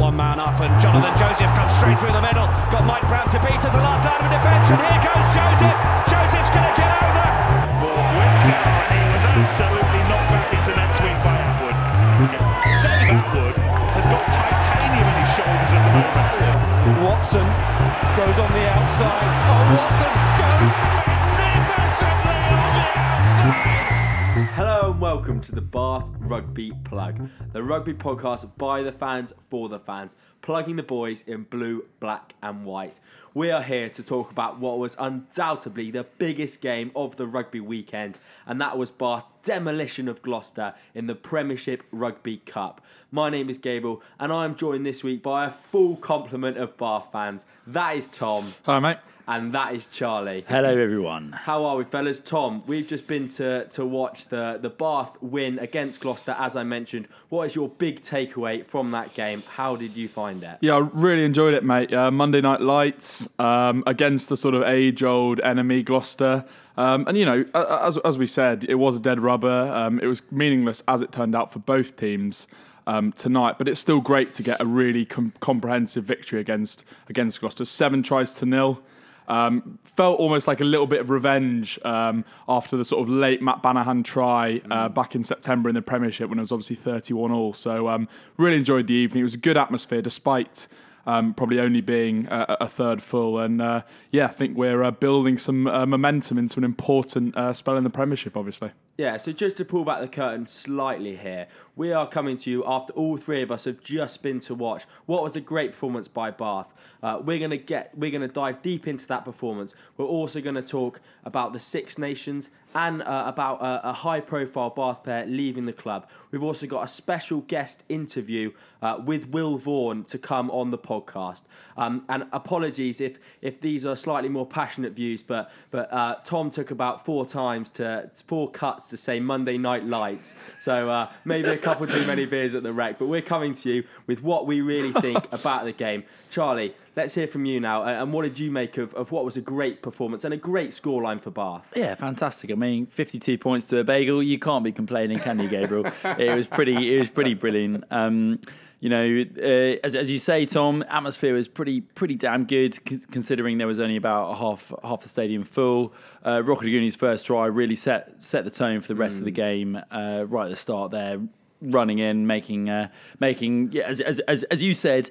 one man up, and Jonathan Joseph comes straight through the middle. Got Mike Brown to beat as the last line of defence, and here goes Joseph. Joseph's going to get over. Ball Whitcar, and he was absolutely knocked back into next week by Attwood. Dave Attwood has got titanium in his shoulders at the moment. Watson goes on the outside. Oh, Watson goes magnificently on the outside. Hello and welcome to the Bath Rugby Plug, the rugby podcast by the fans for the fans, plugging the boys in blue, black, and white. We are here to talk about what was undoubtedly the biggest game of the rugby weekend, and that was Bath demolition of Gloucester in the Premiership Rugby Cup. My name is Gabriel, and I am joined this week by a full complement of Bath fans. That is Tom, Hi, mate. And that is Charlie. Hello, everyone. How are we, fellas? Tom, we've just been to, to watch the, the Bath win against Gloucester, as I mentioned. What is your big takeaway from that game? How did you find it? Yeah, I really enjoyed it, mate. Uh, Monday Night Lights um, against the sort of age-old enemy, Gloucester. Um, and you know, a- a- as as we said, it was a dead rubber. Um, it was meaningless as it turned out for both teams um, tonight. But it's still great to get a really com- comprehensive victory against against Gloucester. Seven tries to nil. Um, felt almost like a little bit of revenge um, after the sort of late Matt Banahan try uh, back in September in the Premiership when it was obviously 31 all. So um, really enjoyed the evening. It was a good atmosphere despite um, probably only being a, a third full. And uh, yeah, I think we're uh, building some uh, momentum into an important uh, spell in the Premiership, obviously. Yeah, so just to pull back the curtain slightly here, we are coming to you after all three of us have just been to watch what was a great performance by Bath. Uh, we're gonna get, we're gonna dive deep into that performance. We're also gonna talk about the Six Nations and uh, about a, a high-profile Bath player leaving the club. We've also got a special guest interview uh, with Will Vaughan to come on the podcast. Um, and apologies if if these are slightly more passionate views, but but uh, Tom took about four times to four cuts to say Monday Night Lights. So uh, maybe a couple too many beers at the Rec. But we're coming to you with what we really think about the game. Charlie, let's hear from you now. And and what did you make of, of what was a great performance and a great scoreline for Bath? Yeah, fantastic. I mean, 52 points to a bagel. You can't be complaining, can you, Gabriel? it was pretty. It was pretty brilliant. Um, you know, uh, as, as you say, Tom, atmosphere was pretty pretty damn good c- considering there was only about half half the stadium full. Uh, Rokoduguni's first try really set set the tone for the rest of the game uh, right at the start there, running in, making uh, making yeah, as, as as as you said.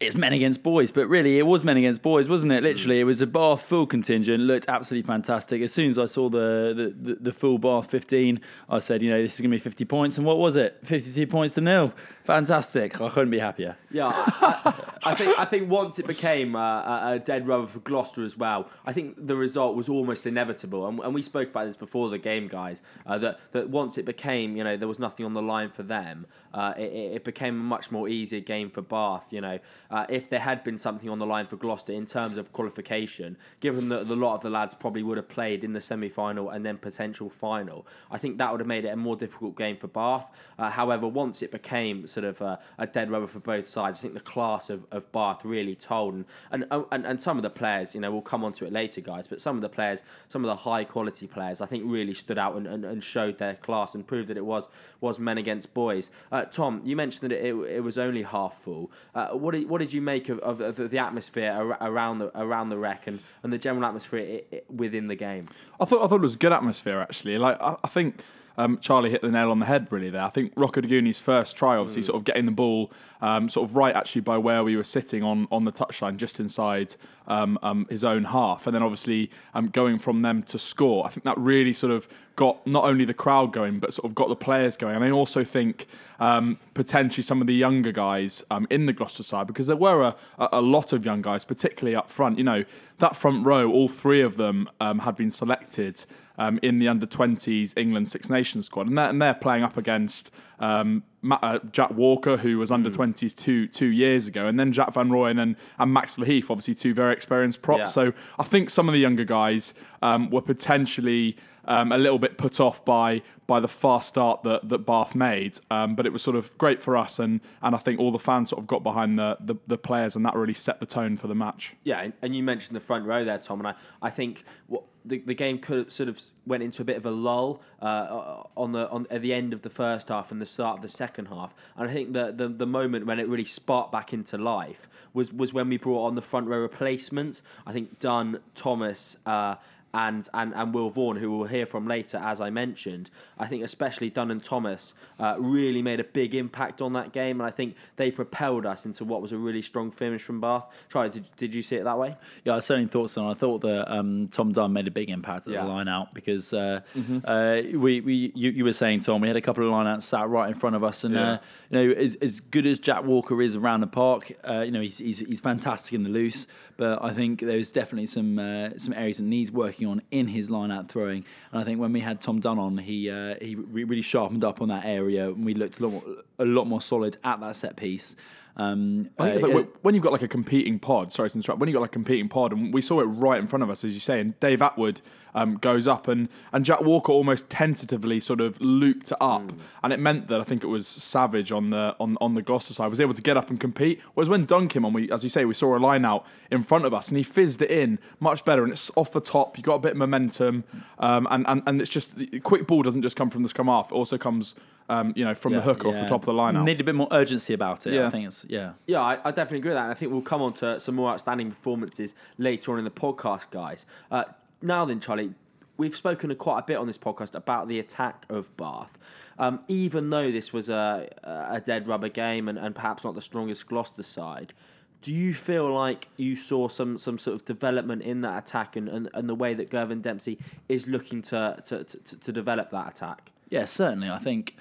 It's men against boys, but really it was men against boys, wasn't it? Literally, it was a Bath full contingent. Looked absolutely fantastic. As soon as I saw the the, the, the full Bath 15, I said, you know, this is going to be 50 points. And what was it? 52 points to nil. Fantastic. I couldn't be happier. Yeah, I, I think I think once it became uh, a, a dead rubber for Gloucester as well, I think the result was almost inevitable. And, and we spoke about this before the game, guys. Uh, that that once it became, you know, there was nothing on the line for them. Uh, it, it became a much more easier game for Bath. You know, uh, if there had been something on the line for Gloucester in terms of qualification, given that a lot of the lads probably would have played in the semi-final and then potential final, I think that would have made it a more difficult game for Bath. Uh, however, once it became sort of a, a dead rubber for both sides, I think the class of, of Bath really told, and, and and and some of the players, you know, we'll come on to it later, guys, but some of the players, some of the high quality players, I think really stood out and, and, and showed their class and proved that it was was men against boys. Uh, Tom, you mentioned that it, it was only half full. Uh, what did, what did you make of, of, of the atmosphere around the around the Rec and, and the general atmosphere within the game? I thought I thought it was good atmosphere actually. Like I, I think um, Charlie hit the nail on the head really there. I think Rokoduguni's first try, obviously, sort of getting the ball um, sort of right actually by where we were sitting on on the touchline, just inside um, um, his own half, and then obviously um, going from them to score. I think that really sort of got not only the crowd going, but sort of got the players going. And I also think um, potentially some of the younger guys um, in the Gloucester side, because there were a, a a lot of young guys, particularly up front. You know, that front row, all three of them um, had been selected um, in the under 20s England Six Nations squad, and they're, and they're playing up against um, Ma- uh, Jack Walker, who was under 20s two two years ago, and then Jack Van Rooyen and, and Max Lahiff, obviously two very experienced props. Yeah. So I think some of the younger guys um, were potentially um, a little bit put off by by the fast start that, that Bath made. Um, but it was sort of great for us, and, and I think all the fans sort of got behind the, the, the players, and that really set the tone for the match. Yeah, and- you mentioned the front row there, Tom, and I, I think what the, the game could sort of went into a bit of a lull uh, on the on at the end of the first half and the start of the second half. And I think the, the the moment when it really sparked back into life was was when we brought on the front row replacements. I think Dunn, Thomas. Uh, and, and, and Will Vaughan, who we'll hear from later, as I mentioned. I think especially Dunn and Thomas uh, really made a big impact on that game, and I think they propelled us into what was a really strong finish from Bath. Charlie, did, did you see it that way? Yeah, I certainly thought so. I thought that um, Tom Dunn made a big impact at Yeah. the line out because uh, uh, we, we you, you were saying Tom we had a couple of line outs sat right in front of us and uh, you know as, as good as Jack Walker is around the park uh, you know he's, he's he's fantastic in the loose but I think there's definitely some uh, some areas that needs working on in his line out throwing and I think when we had Tom Dunn on he uh, he re- really sharpened up on that area and we looked a lot more, a lot more solid at that set piece. Um, I think it's uh, like when- when you've got like a competing pod. Sorry to interrupt. When you've got like a competing pod, and we saw it right in front of us, as you say, and Dave Attwood um, goes up, and and Jack Walker almost tentatively sort of looped it up, and it meant that I think it was Savage on the on on the Gloucester side was able to get up and compete. Whereas when Dunk came on, we as you say, we saw a line out in front of us, and he fizzed it in much better, and it's off the top. You got a bit of momentum, um, and and and it's just the quick ball doesn't just come from the scrum half; it also comes. Um, you know, from the hook off the top of the line out. Need a bit more urgency about it. Yeah. I Yeah. think it's yeah. Yeah, I, I definitely agree with that. And I think we'll come on to some more outstanding performances later on in the podcast, guys. Uh, now then, Charlie, we've spoken quite a bit on this podcast about the attack of Bath. Um, even though this was a, a dead rubber game and, and perhaps not the strongest Gloucester side, do you feel like you saw some, some sort of development in that attack and, and, and the way that Girvan Dempsey is looking to, to, to, to develop that attack? Yeah, certainly. I think.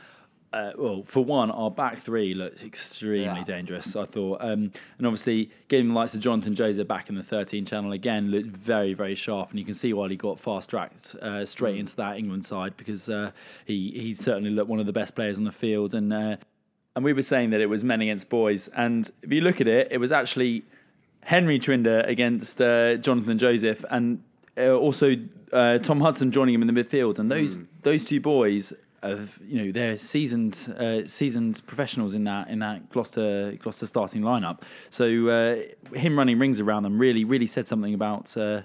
Uh, well, for one, our back three looked extremely Yeah. dangerous. I thought, um, and obviously getting the likes of Jonathan Joseph back in the 13 channel again looked very, very sharp, and you can see why he got fast tracked uh, straight into that England side because uh, he he certainly looked one of the best players on the field, and uh, and we were saying that it was men against boys, and if you look at it, it was actually Henry Trinder against uh, Jonathan Joseph, and uh, also uh, Tom Hudson joining him in the midfield. And those those two boys have you know they're seasoned uh, seasoned professionals in that in that Gloucester Gloucester starting lineup. So uh, him running rings around them really really said something about uh,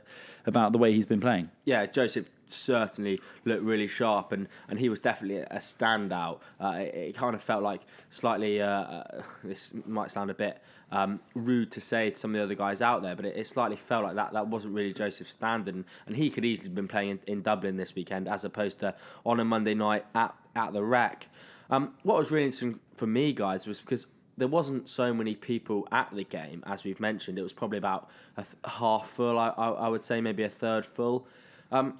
about the way he's been playing. yeah, Joseph certainly looked really sharp, and, and he was definitely a standout. Uh, it, it kind of felt like slightly. Uh, uh, this might sound a bit um, rude to say to some of the other guys out there, but it, it slightly felt like that. That wasn't really Joseph's standard, and, and he could easily have been playing in, in Dublin this weekend as opposed to on a Monday night at at the Rec. Um, what was really interesting for me, guys, was because there wasn't so many people at the game as we've mentioned. It was probably about a th- half full. I, I, I would say maybe a third full. Um,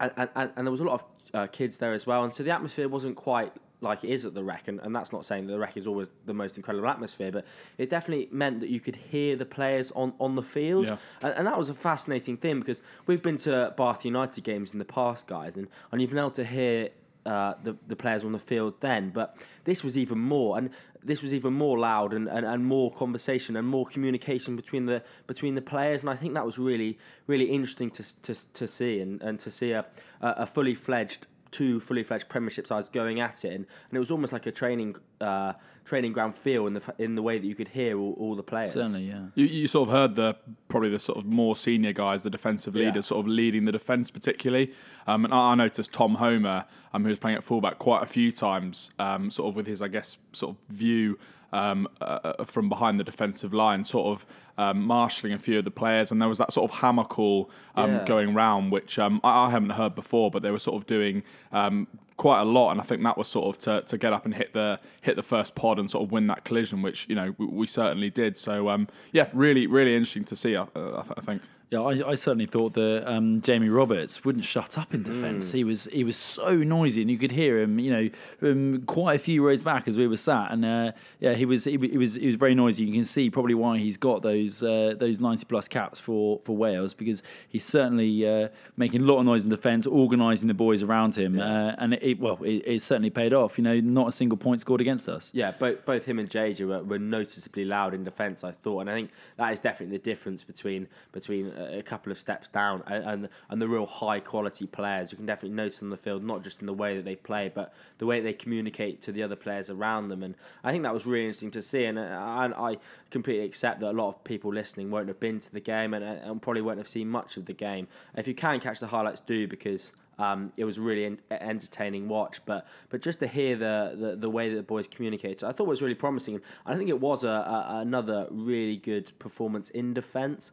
and, and, and there was a lot of uh, kids there as well, and so the atmosphere wasn't quite like it is at the Rec, and, and that's not saying that the Rec is always the most incredible atmosphere, but it definitely meant that you could hear the players on, on the field, Yeah. and, and that was a fascinating thing because we've been to Bath United games in the past, guys, and, and you've been able to hear uh, the the players on the field then, but this was even more, and this was even more loud and, and, and more conversation and more communication between the between the players, and I think that was really really interesting to to, to see and, and to see a a fully fledged two fully fledged Premiership sides going at it, and, and it was almost like a training uh, training ground feel in the in the way that you could hear all, all the players. Certainly, yeah. You, you sort of heard the probably the sort of more senior guys, the defensive Yeah. leaders, sort of leading the defence particularly. Um, and I, I noticed Tom Homer, um, who was playing at fullback quite a few times, um, sort of with his, I guess, sort of view um, uh, from behind the defensive line, sort of um, marshalling a few of the players. And there was that sort of hammer call um, Yeah. going round, which um, I, I haven't heard before, but they were sort of doing. Um, quite a lot, and I think that was sort of to, to get up and hit the hit the first pod and sort of win that collision, which you know we, we certainly did. So um, yeah, really really interesting to see. Uh, I, th- I think. Yeah, I, I certainly thought that um, Jamie Roberts wouldn't shut up in defence. He was he was so noisy, and you could hear him, you know, from quite a few rows back as we were sat. And uh, yeah, he was he, he was he was very noisy. You can see probably why he's got those uh, those ninety plus caps for for Wales because he's certainly uh, making a lot of noise in defence, organising the boys around him, uh, and it, it, well, it, it certainly paid off. You know, not a single point scored against us. Yeah, both both him and JJ were, were noticeably loud in defence. I thought, and I think that is definitely the difference between between a, couple of steps down and, and the real high quality players. You can definitely notice on the field, not just in the way that they play, but the way they communicate to the other players around them. And I think that was really interesting to see. And uh, I, I completely accept that a lot of people listening won't have been to the game and, uh, and probably won't have seen much of the game. If you can catch the highlights, do because um, it was really en- entertaining watch, but but just to hear the, the, the way that the boys communicated, I thought it was really promising. I think it was a, a another really good performance in defence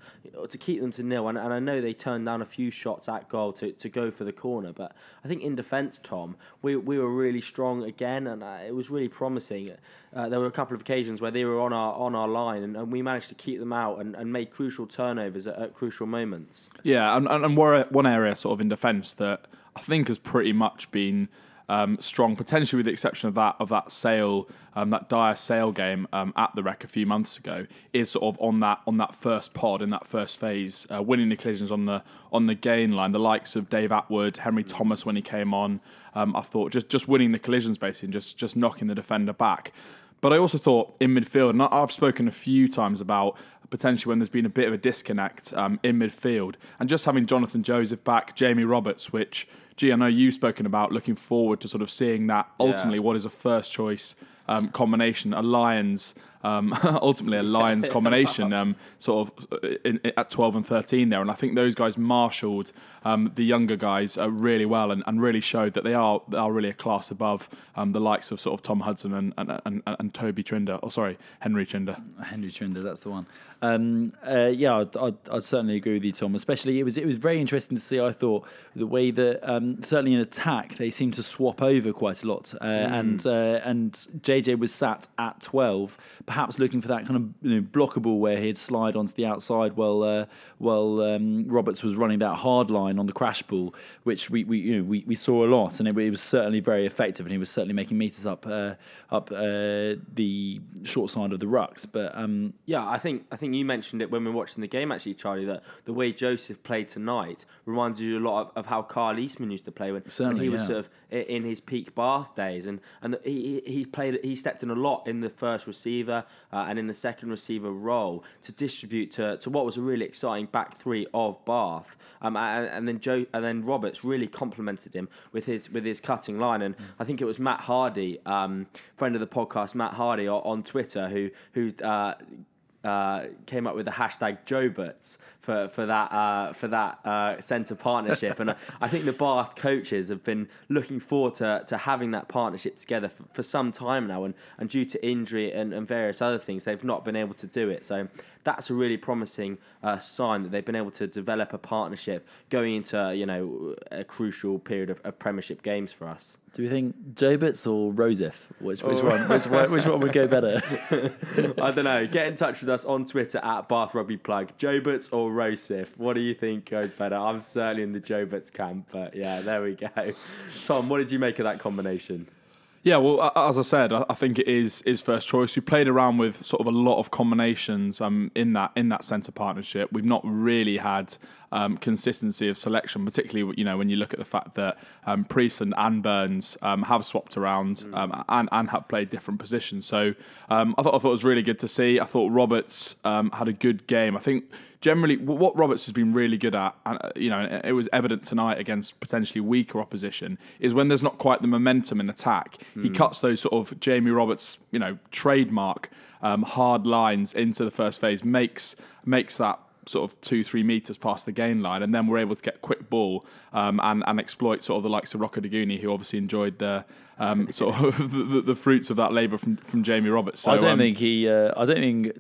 to keep them to nil. And, and I know they turned down a few shots at goal to, to go for the corner, but I think in defence, Tom, we, we were really strong again, and uh, it was really promising. Uh, there were a couple of occasions where they were on our on our line, and, and we managed to keep them out and, and make crucial turnovers at, at crucial moments. Yeah, and, and one area sort of in defence that I think has pretty much been um, strong, potentially with the exception of that of that sale, um, that dire sale game um, at the Rec a few months ago, is sort of on that on that first pod in that first phase, uh, winning the collisions on the on the gain line. The likes of Dave Attwood, Henry Thomas when he came on, um, I thought just just winning the collisions basically, and just just knocking the defender back. But I also thought in midfield, and I've spoken a few times about potentially when there's been a bit of a disconnect um, in midfield, and just having Jonathan Joseph back, Jamie Roberts, which, gee, I know you've spoken about looking forward to sort of seeing that ultimately Yeah. what is a first choice um, combination, a Lions, um, ultimately a Lions combination, um, sort of uh, in, in- at 12 and 13 there. And I think those guys marshalled um, the younger guys uh, really well and, and really showed that they are they are really a class above um, the likes of sort of Tom Hudson and and, and, and Toby Trinder, or sorry, Henry Trinder. Henry Trinder, that's the one. Um, uh, yeah, I'd, I'd, I'd certainly agree with you, Tom. Especially, it was it was very interesting to see. I thought the way that um, certainly in attack they seemed to swap over quite a lot, uh, and uh, and JJ was sat at twelve, perhaps looking for that kind of you know, blockable where he'd slide onto the outside while uh, while um, Roberts was running that hard line on the crash ball, which we, we you know we, we saw a lot, and it, it was certainly very effective, and he was certainly making meters up uh, up uh, the short side of the rucks, but. Um, Yeah, I think I think you mentioned it when we were watching the game actually, Charlie. That the way Joseph played tonight reminds you a lot of, of how Kyle Eastmond used to play when, when he was yeah. sort of in his peak Bath days, and and he he played he stepped in a lot in the first receiver uh, and in the second receiver role to distribute to, to what was a really exciting back three of Bath. Um, and, and then Joe and then Roberts really complemented him with his with his cutting line, and I think it was Matt Hardy, um, friend of the podcast, Matt Hardy on, on Twitter, who who. Uh, uh, came up with the hashtag Joberts for for that uh, for that uh, centre partnership, and I, I think the Bath coaches have been looking forward to, to having that partnership together for, for some time now, and, and due to injury and, and various other things, they've not been able to do it. So that's a really promising uh, sign that they've been able to develop a partnership going into you know a crucial period of, of Premiership games for us. Do we think Jobits or Rosef? Which which one? Which one? Which one would go better? I don't know. Get in touch with us on Twitter at Bath Rugby Plug. Joberts or Rosif? What do you think goes better? I'm certainly in the Joberts camp, but yeah, there we go. Tom, what did you make of that combination? Yeah, well, as I said, I think it is is first choice. We played around with sort of a lot of combinations um, in that in that centre partnership. We've not really had um, consistency of selection, particularly you know when you look at the fact that um, Priestland and Burns um, have swapped around um, and and have played different positions. So um, I thought I thought it was really good to see. I thought Roberts um, had a good game. I think generally what Roberts has been really good at, and uh, you know, it was evident tonight against potentially weaker opposition, is when there's not quite the momentum in attack. He cuts those sort of Jamie Roberts, you know, trademark um, hard lines into the first phase, makes makes that sort of two three meters past the gain line, and then we're able to get quick ball um, and and exploit sort of the likes of Rokoduguni, who obviously enjoyed the um, sort of the, the fruits of that labour from from Jamie Roberts. So, I don't um, think he. Uh, I don't think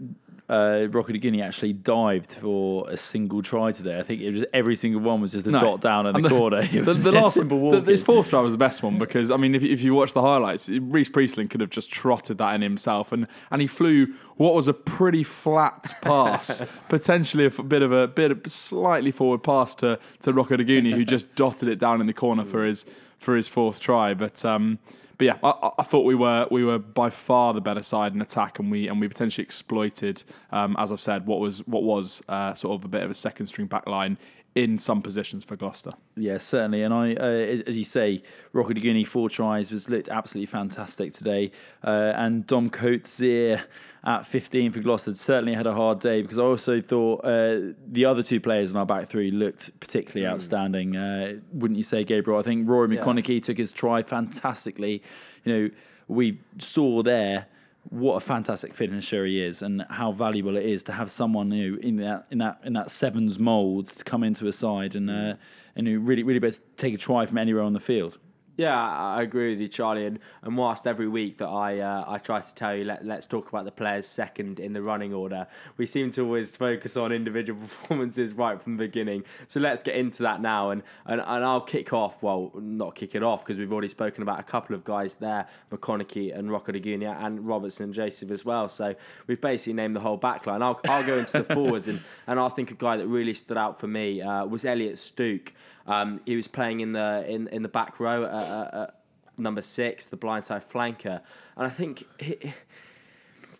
uh, Rokoduguni actually dived for a single try today. I think it was every single one was just a No. dot down in And the, corner. It The, the last simple walk. this fourth try was the best one because I mean, if, if you watch the highlights, Rhys Priestland could have just trotted that in himself, and and he flew what was a pretty flat pass, potentially a bit of a bit of slightly forward pass to to Rokoduguni, who just dotted it down in the corner for his for his fourth try. But um, but yeah, I, I- thought we were we were by far the better side in attack, and we and we potentially exploited, um, as I've said, what was what was uh, sort of a bit of a second string back line in some positions for Gloucester. Yeah, certainly. And I, uh, as you say, Rokoduguni, four tries, was looked absolutely fantastic today. Uh, and Dom Coates at 15 for Gloucester certainly had a hard day because I also thought uh, the other two players in our back three looked particularly Hmm. outstanding. Uh, wouldn't you say, Gabriel? I think Rory McConnochie took his try fantastically. You know, we saw there what a fantastic finisher he is and how valuable it is to have someone new in that in that in that sevens mould to come into a side and uh, and who really really best take a try from anywhere on the field. Yeah, I agree with you, Charlie. And, and whilst every week that I uh, I try to tell you, let, let's talk about the players second in the running order, we seem to always focus on individual performances right from the beginning. So let's get into that now. And, and, and I'll kick off, well, not kick it off, because we've already spoken about a couple of guys there McConnochie and Rokoduguni and Robertson and Joseph as well. So we've basically named the whole back line. I'll, I'll go into the forwards, and, and I think a guy that really stood out for me uh, was Elliott Stooke. Um, he was playing in the in, in the back row at, at, at number six, the blindside flanker, and I think he,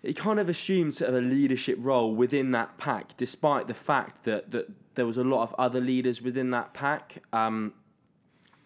he kind of assumed sort of a leadership role within that pack, despite the fact that that there was a lot of other leaders within that pack. Um,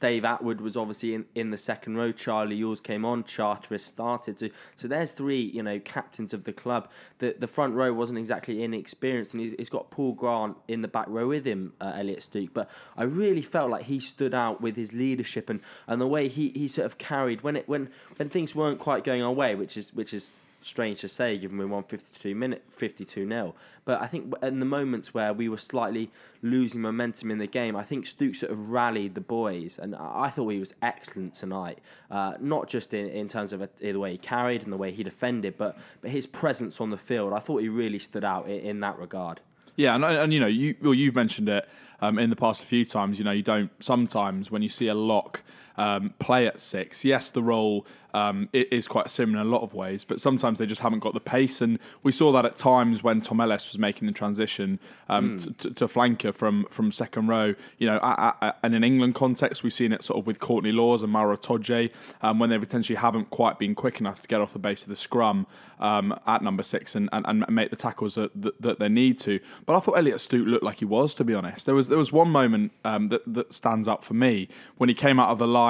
Dave Attwood was obviously in, in the second row. Charlie Ewels came on. Charteris started. So, so there's three, you know, captains of the club. The the front row wasn't exactly inexperienced, and he's, he's got Paul Grant in the back row with him, uh, Elliott Stooke. But I really felt like he stood out with his leadership and, and the way he, he sort of carried when it when when things weren't quite going our way, which is which is strange to say given we won 52 minute 52 nil. But i think in the moments where we were slightly losing momentum in the game i think Stooke sort of rallied the boys and i I thought he was excellent tonight. Uh, not just in, in terms of uh, the way he carried and the way he defended but but his presence on the field. I thought he really stood out in, in that regard. Yeah, and, and you know, you well, you've mentioned it um, in the past a few times. You know, you don't sometimes when you see a lock um, play at six. Yes, the role um, is quite similar in a lot of ways, but sometimes they just haven't got the pace. And we saw that at times when Tom Ellis was making the transition um, to, to, to flanker from from second row. You know, at, at, and in England context, we've seen it sort of with Courtney Lawes and Maro Itoje um, when they potentially haven't quite been quick enough to get off the base of the scrum um, at number six and, and, and make the tackles that, that, that they need to. But I thought Elliott Stooke looked like he was, to be honest. There was there was one moment um, that that stands out for me when he came out of the line,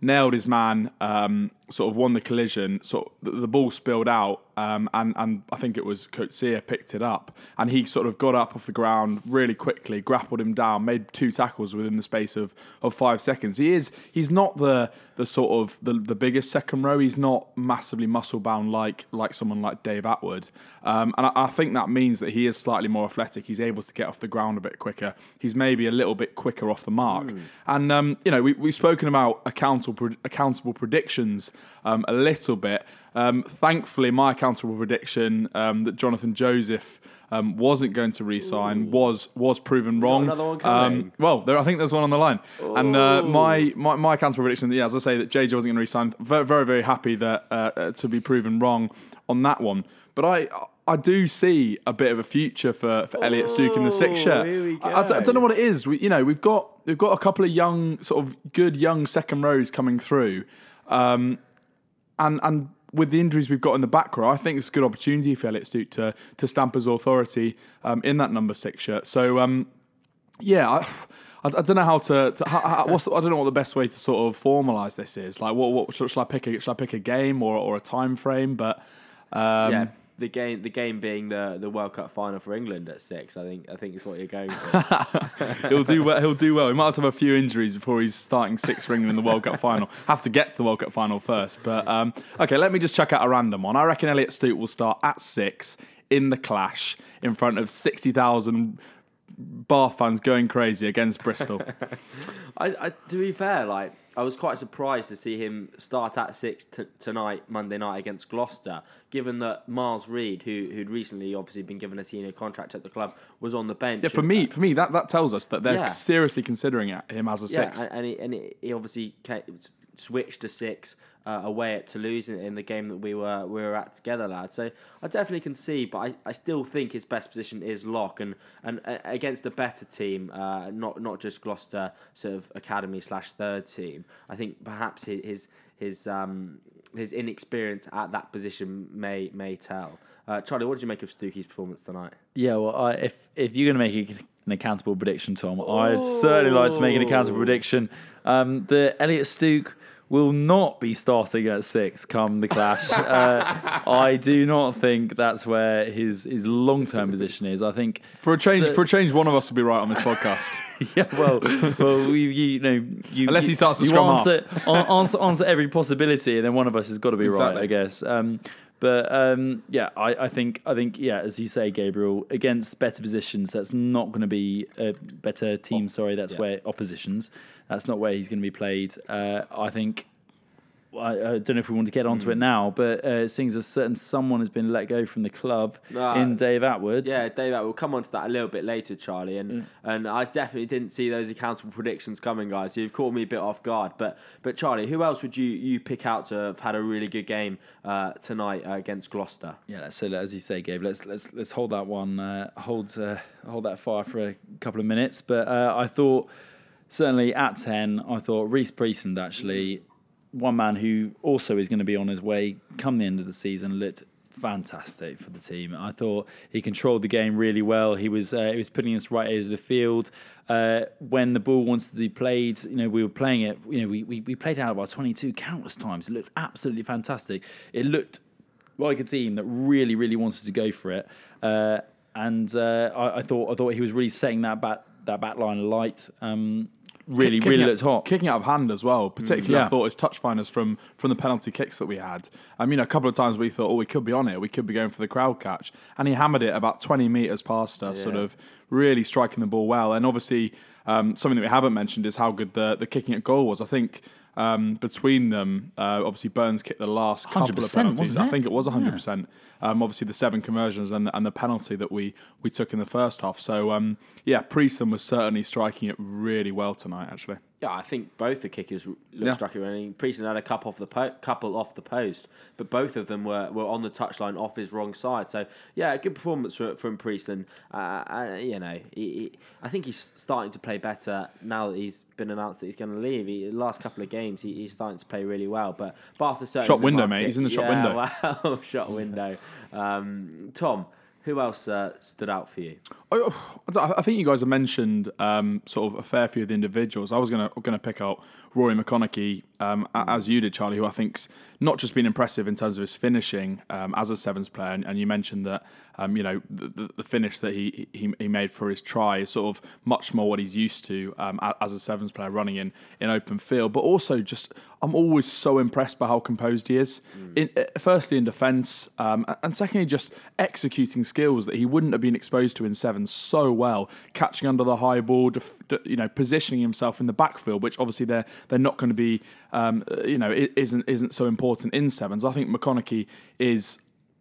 nailed his man, um, sort of won the collision. Sort the, the ball spilled out, um, and and I think it was Coetzee picked it up, and he sort of got up off the ground really quickly, grappled him down, made two tackles within the space of, of five seconds. He is he's not the the sort of the, the biggest second row. He's not massively muscle bound like like someone like Dave Attwood, um, and I, I think that means that he is slightly more athletic. He's able to get off the ground a bit quicker. He's maybe a little bit quicker off the mark. And um, you know we we've spoken about accountable accountable predictions um, a little bit. Um, thankfully, my accountable prediction um, that Jonathan Joseph um, wasn't going to re-sign was was proven wrong. another one coming? Um, well, there, I think there's one on the line. And uh, my, my my accountable prediction, yeah, as I say, that JJ wasn't going to resign. Very very very happy that uh, uh, to be proven wrong on that one. But I I do see a bit of a future for, for Elliott Stooke in the six shirt. here we I, I d- I don't know what it is. We, you know, we've got we've got a couple of young, sort of good young second rows coming through, um, and and with the injuries we've got in the back row, I think it's a good opportunity for Elliott Stooke to to stamp his authority um, in that number six shirt. So um, yeah. I, I, I don't know how to. to how, what's, I don't know what the best way to sort of formalise this is. Like, what, what should, should I pick? A, should I pick a game or, or a time frame? But um, yeah the game the game being the the world cup final for england at six i think i think is what you're going for he'll do well. He'll do well. He might have a few injuries before he's starting six for England in the World Cup final. Have to get to the World Cup final first. But um, okay, let me just check out a random one. I reckon Elliott Stooke will start at six in the clash in front of sixty thousand Bath fans going crazy against Bristol. I, I, to be fair, like I was quite surprised to see him start at six t- tonight, Monday night against Gloucester. Given that Miles Reid, who who'd recently obviously been given a senior contract at the club, was on the bench. yeah, for me, for me, that, that tells us that they're Yeah. seriously considering him as a yeah, six. and, and, he, and he, he obviously switched to six uh, away at Toulouse in, in the game that we were we were at together, lad. So I definitely can see, but I, I still think his best position is lock, and and uh, against a better team, uh, not not just Gloucester sort of academy slash third team. I think perhaps his his his um his inexperience at that position may may tell. Uh, Charlie, what did you make of Stokey's performance tonight? Yeah, well, I, if if you're going to make an accountable prediction, Tom. I'd certainly like to make an accountable prediction um, that Elliott Stooke will not be starting at six come the clash. uh, I do not think that's where his his long term position is. I think For a change, So- for a change, one of us will be right on this podcast. yeah, well, well, you, you know, you Unless he you- starts to you scrum half. answer, an- answer answer every possibility, and then one of us has got to be right, I guess. Um, but um, yeah, I, I think I think yeah, as you say, Gabriel, against better positions, that's not going to be a better team. Sorry, that's where oppositions. That's not where he's going to be played. Uh, I think. I, I don't know if we want to get onto it Hmm. now, but uh, it seems a certain someone has been let go from the club Ah, in Dave Attwood. Yeah, Dave, we'll come on to that a little bit later, Charlie. And and I definitely didn't see those accountable predictions coming, guys. You've caught me a bit off guard. But but Charlie, who else would you, you pick out to have had a really good game uh, tonight uh, against Gloucester? Yeah, so as you say, Gabe, let's let's let's hold that one, uh, hold uh, hold that fire for a couple of minutes. But uh, I thought certainly at ten, I thought Rhys Priestland actually one man who also is going to be on his way come the end of the season looked fantastic for the team. I thought he controlled the game really well. He was uh, he was putting us right areas of the field. Uh, when the ball wanted to be played, you know, we were playing it. You know, we, we, we played out of our 22 countless times. It looked absolutely fantastic. It looked like a team that really, really wanted to go for it. Uh, and uh, I, I thought I thought he was really setting that back that back line light. Um, really, Kicking really it- looked hot. Kicking out of hand as well. Particularly, yeah. I thought his touch finders from from the penalty kicks that we had. I mean, a couple of times we thought, oh, we could be on it. We could be going for the crowd catch, and he hammered it about twenty meters past us, sort of really striking the ball well. And obviously, um, something that we haven't mentioned is how good the the kicking at goal was. I think. Um, between them, uh, obviously Burns kicked the last couple of penalties. I think it was hundred percent. Um, obviously the seven conversions and and the penalty that we we took in the first half. So um, yeah, Priestland was certainly striking it really well tonight. Actually, Yeah, I think both the kickers looked Yeah. struck it. I mean, Priestland had a couple off the po- couple off the post, but both of them were, were on the touchline off his wrong side. So yeah, a good performance from, from Priestland. Uh, uh, you know, he, he, I think he's starting to play better now that he's been announced that he's going to leave. He, the last couple of games, he, he's starting to play really well. But but after certain Shot window, market- mate. He's in the shot yeah, window. Wow, shot window. Um, Tom, who else uh, stood out for you? I, I think you guys have mentioned um, sort of a fair few of the individuals. I was gonna gonna pick out Rory McConnochie um, as you did, Charlie, who I think's not just been impressive in terms of his finishing um, as a sevens player, and, and you mentioned that um, you know the, the, finish that he, he he made for his try is sort of much more what he's used to um, as a sevens player running in in open field, but also just I'm always so impressed by how composed he is. In, uh, firstly in defence, um, and secondly just executing skills that he wouldn't have been exposed to in sevens so well, catching under the high ball, def, you know, positioning himself in the backfield, which obviously they're they're not going to be, um, you know, it isn't isn't so important in sevens. I think McConnochie is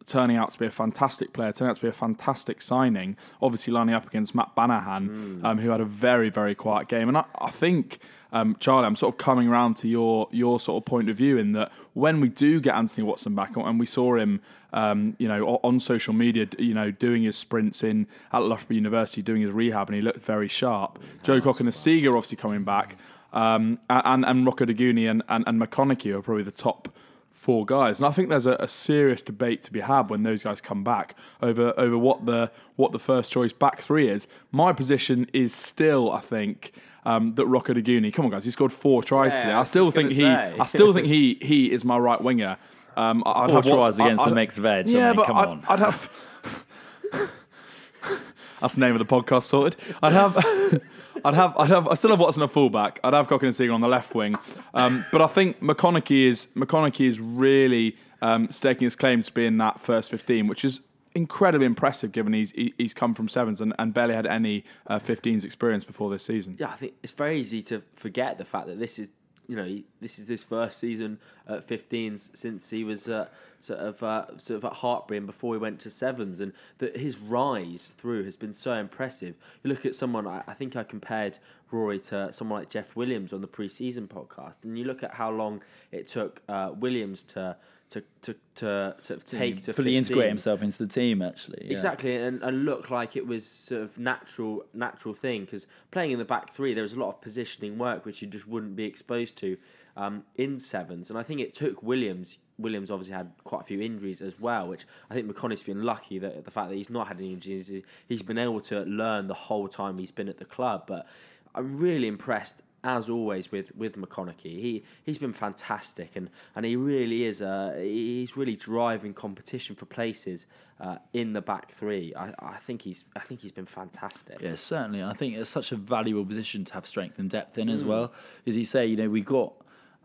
turning out to be a fantastic player, turning out to be a fantastic signing. Obviously, lining up against Matt Banahan, um, who had a very, very quiet game. And I, I think, um, Charlie, I'm sort of coming around to your your sort of point of view in that when we do get Anthony Watson back, and we saw him, um, you know, on social media, you know, doing his sprints in at Loughborough University, doing his rehab, and he looked very sharp. Joe Cokanasiga obviously coming back. Um, and and Rokoduguni and, and, and McConnochie are probably the top four guys. And I think there's a, a serious debate to be had when those guys come back over over what the what the first choice back three is. My position is still, I think. Um, that Rokoduguni, come on guys, he scored four tries Yeah, today. I I still just think he, say. I still think he, he is my right winger. Um, I- I'd Four have tries Watson- against I- the I- mixed veg. I Yeah, mean, but come I'd, on. I'd have. That's the name of the podcast sorted. I'd have, I'd have, I'd have. I still have Watson at fullback. I'd have Cokanasiga on the left wing. Um, but I think McConnochie is McConnochie is really um, staking his claim to being that first fifteen, which is incredibly impressive given he's he's come from sevens and, and barely had any uh, 15s experience before this season. Yeah, I think it's very easy to forget the fact that this is, you know, he- this is his first season at 15s since he was uh, sort of uh, sort of at Hartpury before he went to sevens, and that his rise through has been so impressive. You look at someone, I, I think I compared Rory to someone like Jeff Williams on the pre-season podcast, and you look at how long it took uh, Williams to. To, to, to sort of take to fully 15. integrate himself into the team. Actually, yeah. Exactly, and, and look like it was sort of natural natural thing because playing in the back three, there was a lot of positioning work which you just wouldn't be exposed to um, in sevens, and I think it took Williams Williams obviously had quite a few injuries as well, which I think McConnochie's been lucky that the fact that he's not had any injuries, he's been able to learn the whole time he's been at the club. But I'm really impressed as always with with McConnochie. He he's been fantastic and, and he really is uh, he's really driving competition for places uh, in the back three. I, I think he's I think he's been fantastic. Yeah, certainly. I think it's such a valuable position to have strength and depth in as well. As you say, you know, we got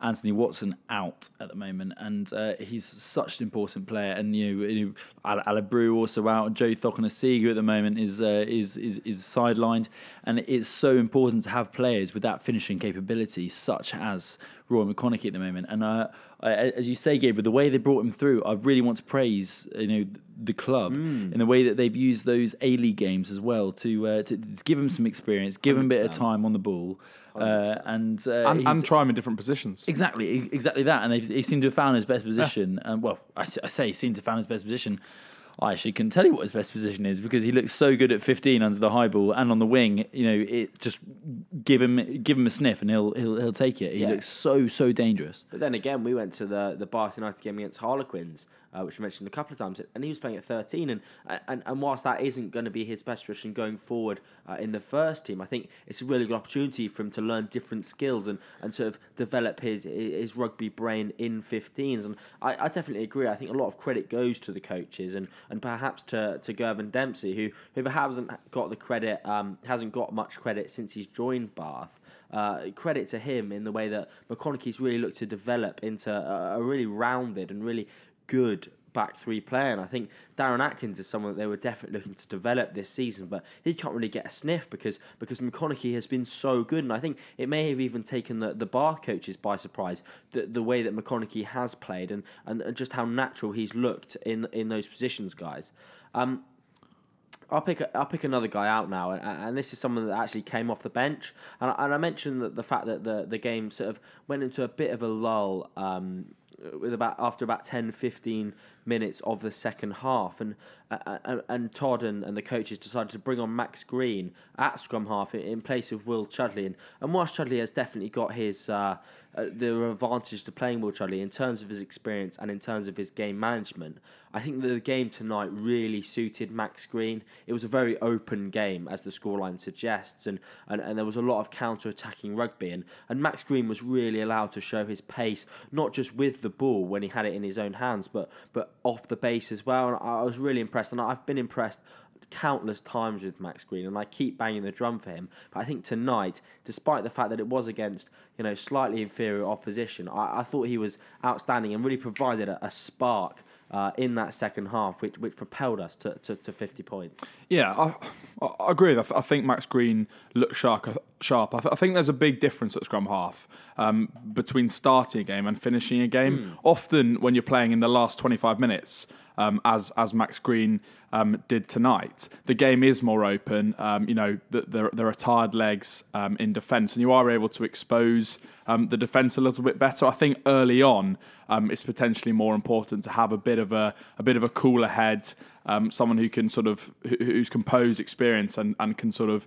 Anthony Watson out at the moment, and uh, he's such an important player. And you know, you know Al- Aled Brew also out. Joe Cokanasiga at the moment is uh, is is is sidelined, and it's so important to have players with that finishing capability, such as Roy McConnochie at the moment. And uh, I, as you say, Gabriel, the way they brought him through, I really want to praise you know the club in the way that they've used those A League games as well to, uh, to to give him some experience, give him a bit of time on the ball, uh, and uh, and, he's- and try him in different positions. Exactly, exactly that, and they, he seemed to have found his best position. Um, well, I say he seemed to have found his best position. I actually couldn't tell you what his best position is because he looks so good at 15 under the high ball and on the wing. You know, it just give him give him a sniff and he'll he'll he'll take it. He Yeah. looks so so dangerous. But then again, we went to the the Bath United game against Harlequins, uh, which we mentioned a couple of times, and he was playing at 13. And and, and whilst that isn't going to be his best position going forward uh, in the first team, I think it's a really good opportunity for him to learn different skills and, and sort of develop his his rugby brain in 15s. And I, I definitely agree. I think a lot of credit goes to the coaches and, and perhaps to, to Girvan Dempsey, who who perhaps hasn't got the credit, um, hasn't got much credit since he's joined Bath uh, credit to him in the way that McConnochie's really looked to develop into a, a really rounded and really good back three player. And I think Darren Atkins is someone that they were definitely looking to develop this season, but he can't really get a sniff because because McConnochie has been so good. And I think it may have even taken the, the bar coaches by surprise the, the way that McConnochie has played and, and, just how natural he's looked in in those positions, guys. Um, I'll pick I'll pick another guy out now, and, and this is someone that actually came off the bench. And, I- and I mentioned that the fact that the, the game sort of went into a bit of a lull um, with about after about 10, 15 minutes of the second half, and uh, and, and Todd and, and the coaches decided to bring on Max Green at scrum half in, in place of Will Chudley. And, and whilst Chudley has definitely got his uh, uh, the advantage to playing Will Chudley in terms of his experience and in terms of his game management, I think that the game tonight really suited Max Green. It was a very open game, as the scoreline suggests, and, and, and there was a lot of counter attacking rugby. And, and Max Green was really allowed to show his pace, not just with the ball when he had it in his own hands, but, but off the base as well. And I was really impressed, and I've been impressed countless times with Max Green, and I keep banging the drum for him. But I think tonight, despite the fact that it was against you know slightly inferior opposition, I, I thought he was outstanding and really provided a, a spark. Uh, in that second half, which which propelled us to, to, to 50 points. Yeah, I, I agree. I, th- I think Max Green looked sharp. Sharp. I, th- I think there's a big difference at scrum half um, between starting a game and finishing a game. Often, when you're playing in the last 25 minutes, um, as as Max Green um, did tonight, the game is more open. Um, you know, th- there there are tired legs um, in defence, and you are able to expose um, the defence a little bit better. I think early on, um, it's potentially more important to have a bit of a a bit of a cooler head someone who can sort of who, who's composed experience and, and can sort of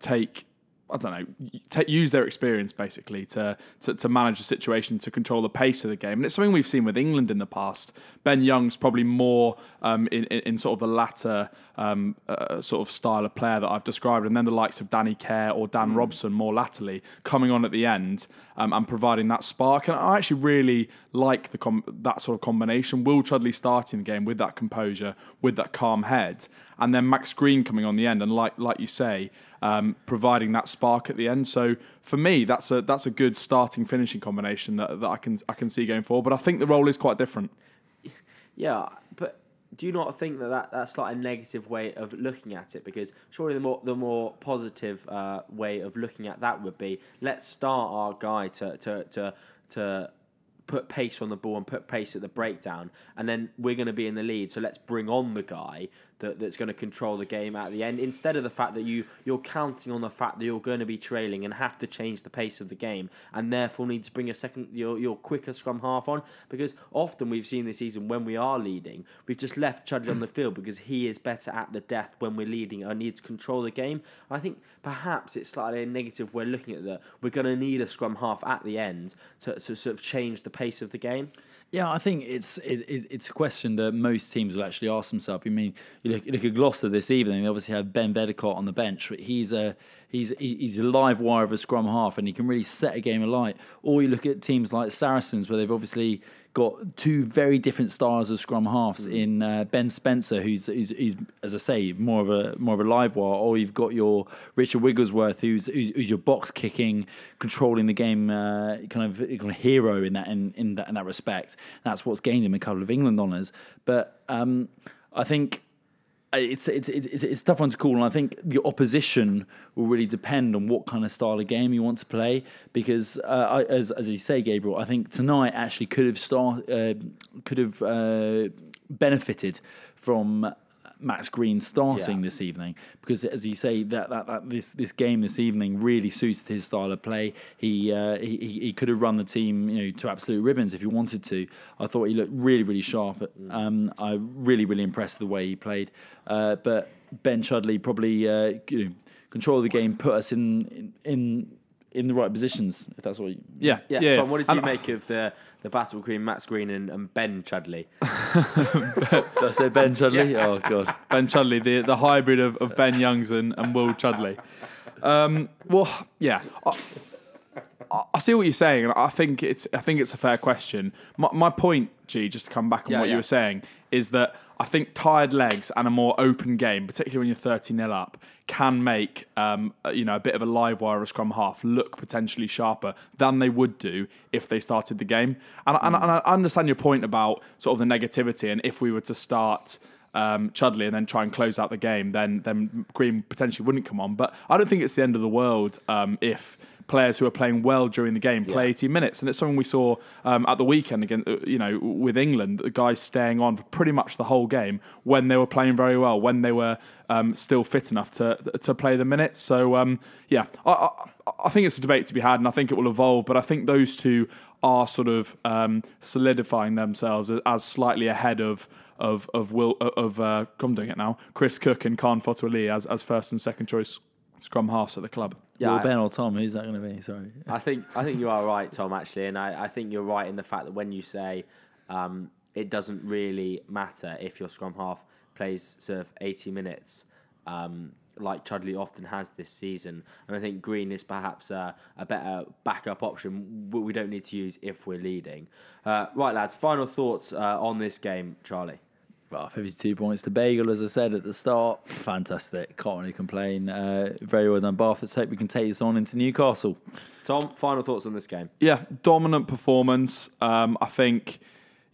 take I don't know take, use their experience basically to, to to manage the situation to control the pace of the game. And it's something we've seen with England in the past. Ben Youngs probably more um, in, in in sort of the latter um, uh, sort of style of player that I've described. And then the likes of Danny Care or Dan Robson more latterly coming on at the end um, and providing that spark. And I actually really like the com- that sort of combination. Will Chudley starting the game with that composure with that calm head and then Max Green coming on the end and like like you say um, providing that spark at the end. So for me that's a that's a good starting finishing combination that, that I can I can see going forward but I think the role is quite different. Yeah, but do you not think that, that that's like a negative way of looking at it? Because surely the more the more positive uh, way of looking at that would be let's start our guy to to to to put pace on the ball and put pace at the breakdown, and then we're going to be in the lead. So let's bring on the guy that, that's going to control the game at the end instead of the fact that you you're counting on the fact that you're going to be trailing and have to change the pace of the game and therefore need to bring a second your your quicker scrum half on? Because often we've seen this season when we are leading we've just left Chudley on the field because he is better at the death when we're leading and needs to control the game. I think perhaps it's slightly a negative we're looking at that we're going to need a scrum half at the end to, to sort of change the pace of the game Yeah, I think it's it, it, it's a question that most teams will actually ask themselves. I mean, you look, you look at Gloucester this evening. They obviously have Ben Vellacott on the bench. But he's a he's he's a live wire of a scrum half, and he can really set a game alight. Or you look at teams like Saracens, where they've obviously got two very different styles of scrum halves Mm. in uh, Ben Spencer, who's, who's, who's as I say more of a more of a live wire, or you've got your Richard Wigglesworth, who's who's, who's your box kicking, controlling the game, uh, kind of kind of hero in that in, in that in that respect. That's what's gained him a couple of England honours. But um, I think it's it's it's it's tough one to call, and I think your opposition will really depend on what kind of style of game you want to play. Because uh, as as you say, Gabriel, I think tonight actually could have start uh, could have uh, benefited from. Max Green starting Yeah. this evening because, as you say, that, that, that this this game this evening really suits his style of play. He, uh, he he he could have run the team you know to absolute ribbons if he wanted to. I thought he looked really really sharp. Um, I really really impressed the way he played. Uh, but Ben Chudley probably uh, you know, control of the game, put us in in in the right positions. If that's what you, Yeah, Yeah, yeah. Tom, what did you And- make of the the battle between Max Green and, and Ben Chudley? did I say Ben Chudley? Oh god. Ben Chudley, the the hybrid of, of Ben Youngs and, and Will Chudley. Um, well, yeah, I, I- I see what you're saying, and I think it's I think it's a fair question. My, my point, G, just to come back on Yeah, what yeah. you were saying, is that I think tired legs and a more open game, particularly when you're 30 nil up, can make um, you know a bit of a live wire or scrum half look potentially sharper than they would do if they started the game. And, and, and I understand your point about sort of the negativity, and if we were to start um, Chudley and then try and close out the game, then then Green potentially wouldn't come on. But I don't think it's the end of the world um, if players who are playing well during the game play 80 minutes, and it's something we saw um, at the weekend again. uh, You know, with England, the guys staying on for pretty much the whole game when they were playing very well, when they were um, still fit enough to to play the minutes. So um, yeah, I, I, I think it's a debate to be had, and I think it will evolve. But I think those two are sort of um, solidifying themselves as slightly ahead of of of Will of uh, I'm doing it now. Chris Cook and Kahn Fotuali'i as as first and second choice scrum halves at the club. Yeah, Will I- Ben or Tom? Who's that going to be? Sorry. I think I think you are right, Tom. Actually, and I, I think you're right in the fact that when you say um, it doesn't really matter if your scrum half plays sort of 80 minutes, um, like Chudley often has this season, and I think Green is perhaps a, a better backup option. We don't need to use if we're leading. Uh, right, lads. Final thoughts uh, on this game, Charlie. Well, 52 points to Bagel, as I said at the start. Fantastic. Can't really complain. Uh, very well done, Bath. Let's hope we can take this on into Newcastle. Tom, final thoughts on this game. Yeah, dominant performance. Um, I think,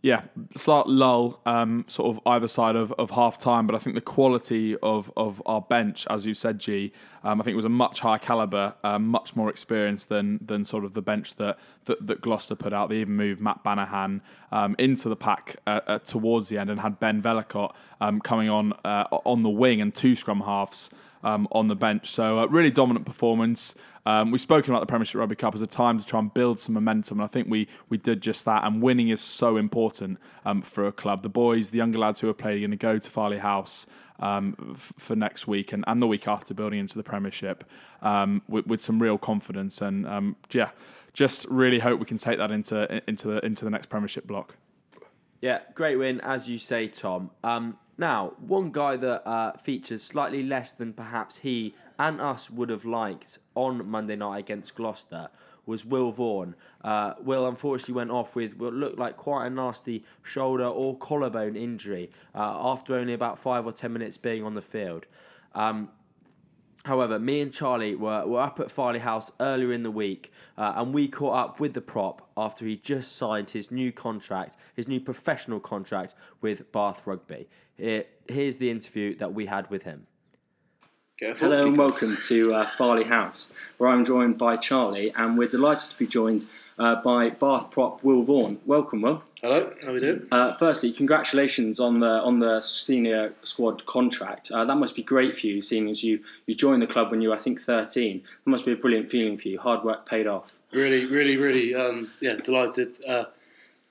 yeah, slight lull, um, sort of either side of, of half time, but I think the quality of, of our bench, as you said, G, um, I think it was a much higher calibre, um, much more experienced than than sort of the bench that, that, that Gloucester put out. They even moved Matt Banahan um, into the pack uh, uh, towards the end and had Ben Vellacott um, coming on uh, on the wing and two scrum halves um, on the bench. So uh, really dominant performance. Um, we've spoken about the Premiership Rugby Cup as a time to try and build some momentum, and I think we we did just that. And winning is so important um, for a club. The boys, the younger lads who are playing, are going to go to Farleigh House um, f- for next week and, and the week after, building into the Premiership um, with, with some real confidence. And um, yeah, just really hope we can take that into into the into the next Premiership block. Yeah, great win, as you say, Tom. Um, now, one guy that uh, features slightly less than perhaps he and us would have liked on Monday night against Gloucester was Will Vaughan. Uh, Will unfortunately went off with what looked like quite a nasty shoulder or collarbone injury uh, after only about five or ten minutes being on the field. Um, However, me and Charlie were, were up at Farleigh House earlier in the week, uh, and we caught up with the prop after he just signed his new contract, his new professional contract with Bath Rugby. Here, here's the interview that we had with him. Hello and welcome to uh, Farleigh House, where I'm joined by Charlie, and we're delighted to be joined uh, by Bath prop Will Vaughan. Welcome, Will. Hello, how are we doing? Uh, firstly, congratulations on the on the senior squad contract. Uh, that must be great for you, seeing as you you joined the club when you were I think 13. That must be a brilliant feeling for you. Hard work paid off. Really, really, really, um, yeah, delighted uh,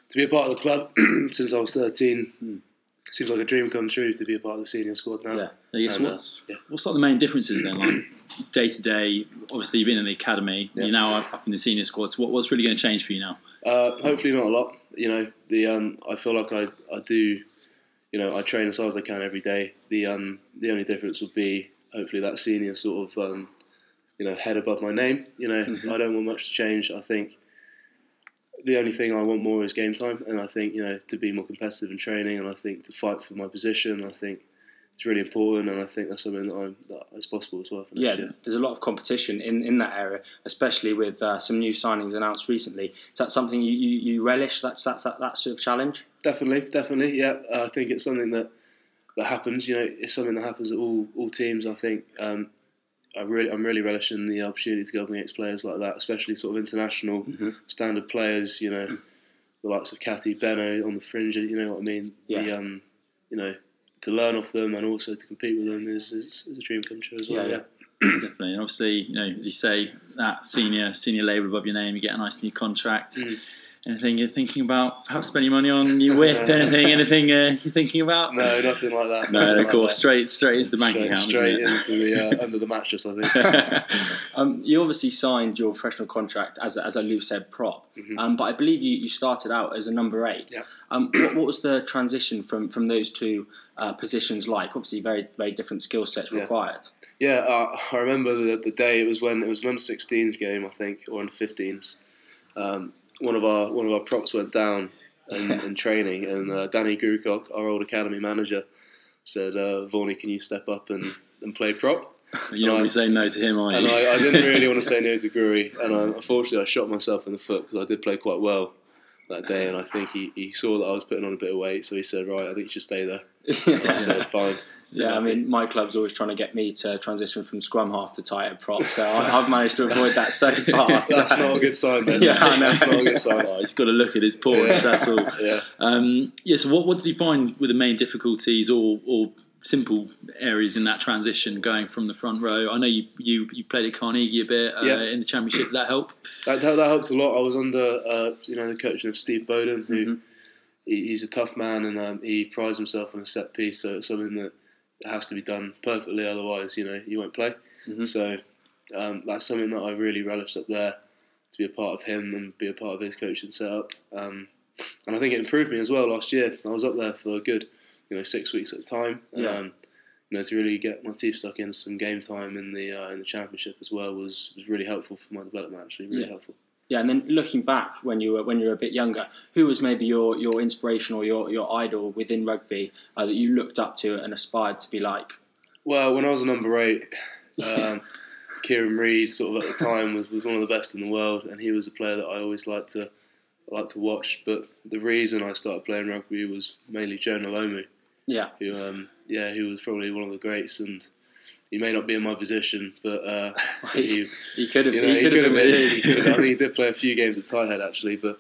to be a part of the club since I was 13. Seems like a dream come true to be a part of the senior squad now. Yeah. I guess And, uh, what's, yeah. what's like the main differences then, like day to day? Obviously, you've been in the academy. Yeah. You're now up in the senior squads. What, what's really going to change for you now? Uh, hopefully not a lot. you know, the um, I feel like I, I do, you know, I train as hard as I can every day. The um, the only difference would be hopefully that senior sort of, um, you know, head above my name. You know, I don't want much to change. I think the only thing I want more is game time, and I think you know to be more competitive in training, and I think to fight for my position. I think it's really important, and I think that's something that I'm that is possible as well Yeah, year. there's a lot of competition in, in that area, especially with uh, some new signings announced recently. Is that something you, you, you relish? That's that's that, that sort of challenge. Definitely, definitely, yeah. Uh, I think it's something that that happens. You know, it's something that happens at all all teams. I think um, I really, I'm really relishing the opportunity to go up against players like that, especially sort of international standard players. You know, the likes of Catty, Benno on the fringe. You know what I mean? Yeah. The, um, you know, to learn off them and also to compete with them is, is, is a dream come true as well. Yeah, Yeah, yeah. Definitely, and obviously, you know, as you say, that senior seninia label above your name, you get a nice new contract. Mm. Anything you're thinking about? Perhaps spending money on new whip? anything? Anything uh, you're thinking about? No, nothing like that. No, of course, that. straight straight into the bank straight, account. straight into the uh, under the mattress. I think. Um, you obviously signed your professional contract as a, as a loose head prop, um, but I believe you, you started out as a number eight. Yeah. Um, what, what was the transition from, from those two uh, positions like? Obviously, very very different skill sets required. Yeah, uh, I remember the, the day it was when it was an under 16s game, I think, or under 15s. Um, one of our one of our props went down in, in training, and uh, Danny Grewcock, our old academy manager, said, uh, "Vorney, can you step up and, and play prop?" You don't want to say no to him, are you? And I, I didn't really want to say no to Guri, and I, unfortunately, I shot myself in the foot because I did play quite well that day, and I think he, he saw that I was putting on a bit of weight, so he said, "Right, I think you should stay there." I said, "Fine." Yeah, I mean, my club's always trying to get me to transition from scrum half to tighter prop, so I, I've managed to avoid that so far. that's not a good sign, Ben. Yeah, I know. that's not a good sign. Oh, he's got to look at his paunch. Yeah. That's all. Yeah. Um, yeah. So, what, what did you find were the main difficulties or, or simple areas in that transition going from the front row? I know you you, you played at Carnegie a bit uh, Yeah. in the championship. Did that help? That, that, that helps a lot. I was under, uh, you know, the coaching of Steve Bowden, who he, he's a tough man and um, he prides himself on a set piece. So it's something that has to be done perfectly, otherwise, you know, you won't play. So um, that's something that I really relished up there to be a part of him and be a part of his coaching setup. Um, and I think it improved me as well last year. I was up there for a good, you know, six weeks at a time. And, Yeah. um, you know, to really get my teeth stuck in some game time in the uh, in the championship as well was, was really helpful for my development. Actually, really Yeah. helpful. Yeah, and then looking back when you were when you were a bit younger, who was maybe your, your inspiration or your, your idol within rugby uh, that you looked up to and aspired to be like? Well, when I was a number eight, um, Kieran Read, sort of at the time, was, was one of the best in the world, and he was a player that I always liked to liked to watch. But the reason I started playing rugby was mainly Jonah Lomu, Yeah, who, um, yeah, who was probably one of the greats, and he may not be in my position, but uh, he, he could have. you know, he he could have been. been. He could have- I think he did play a few games at Tighthead actually, but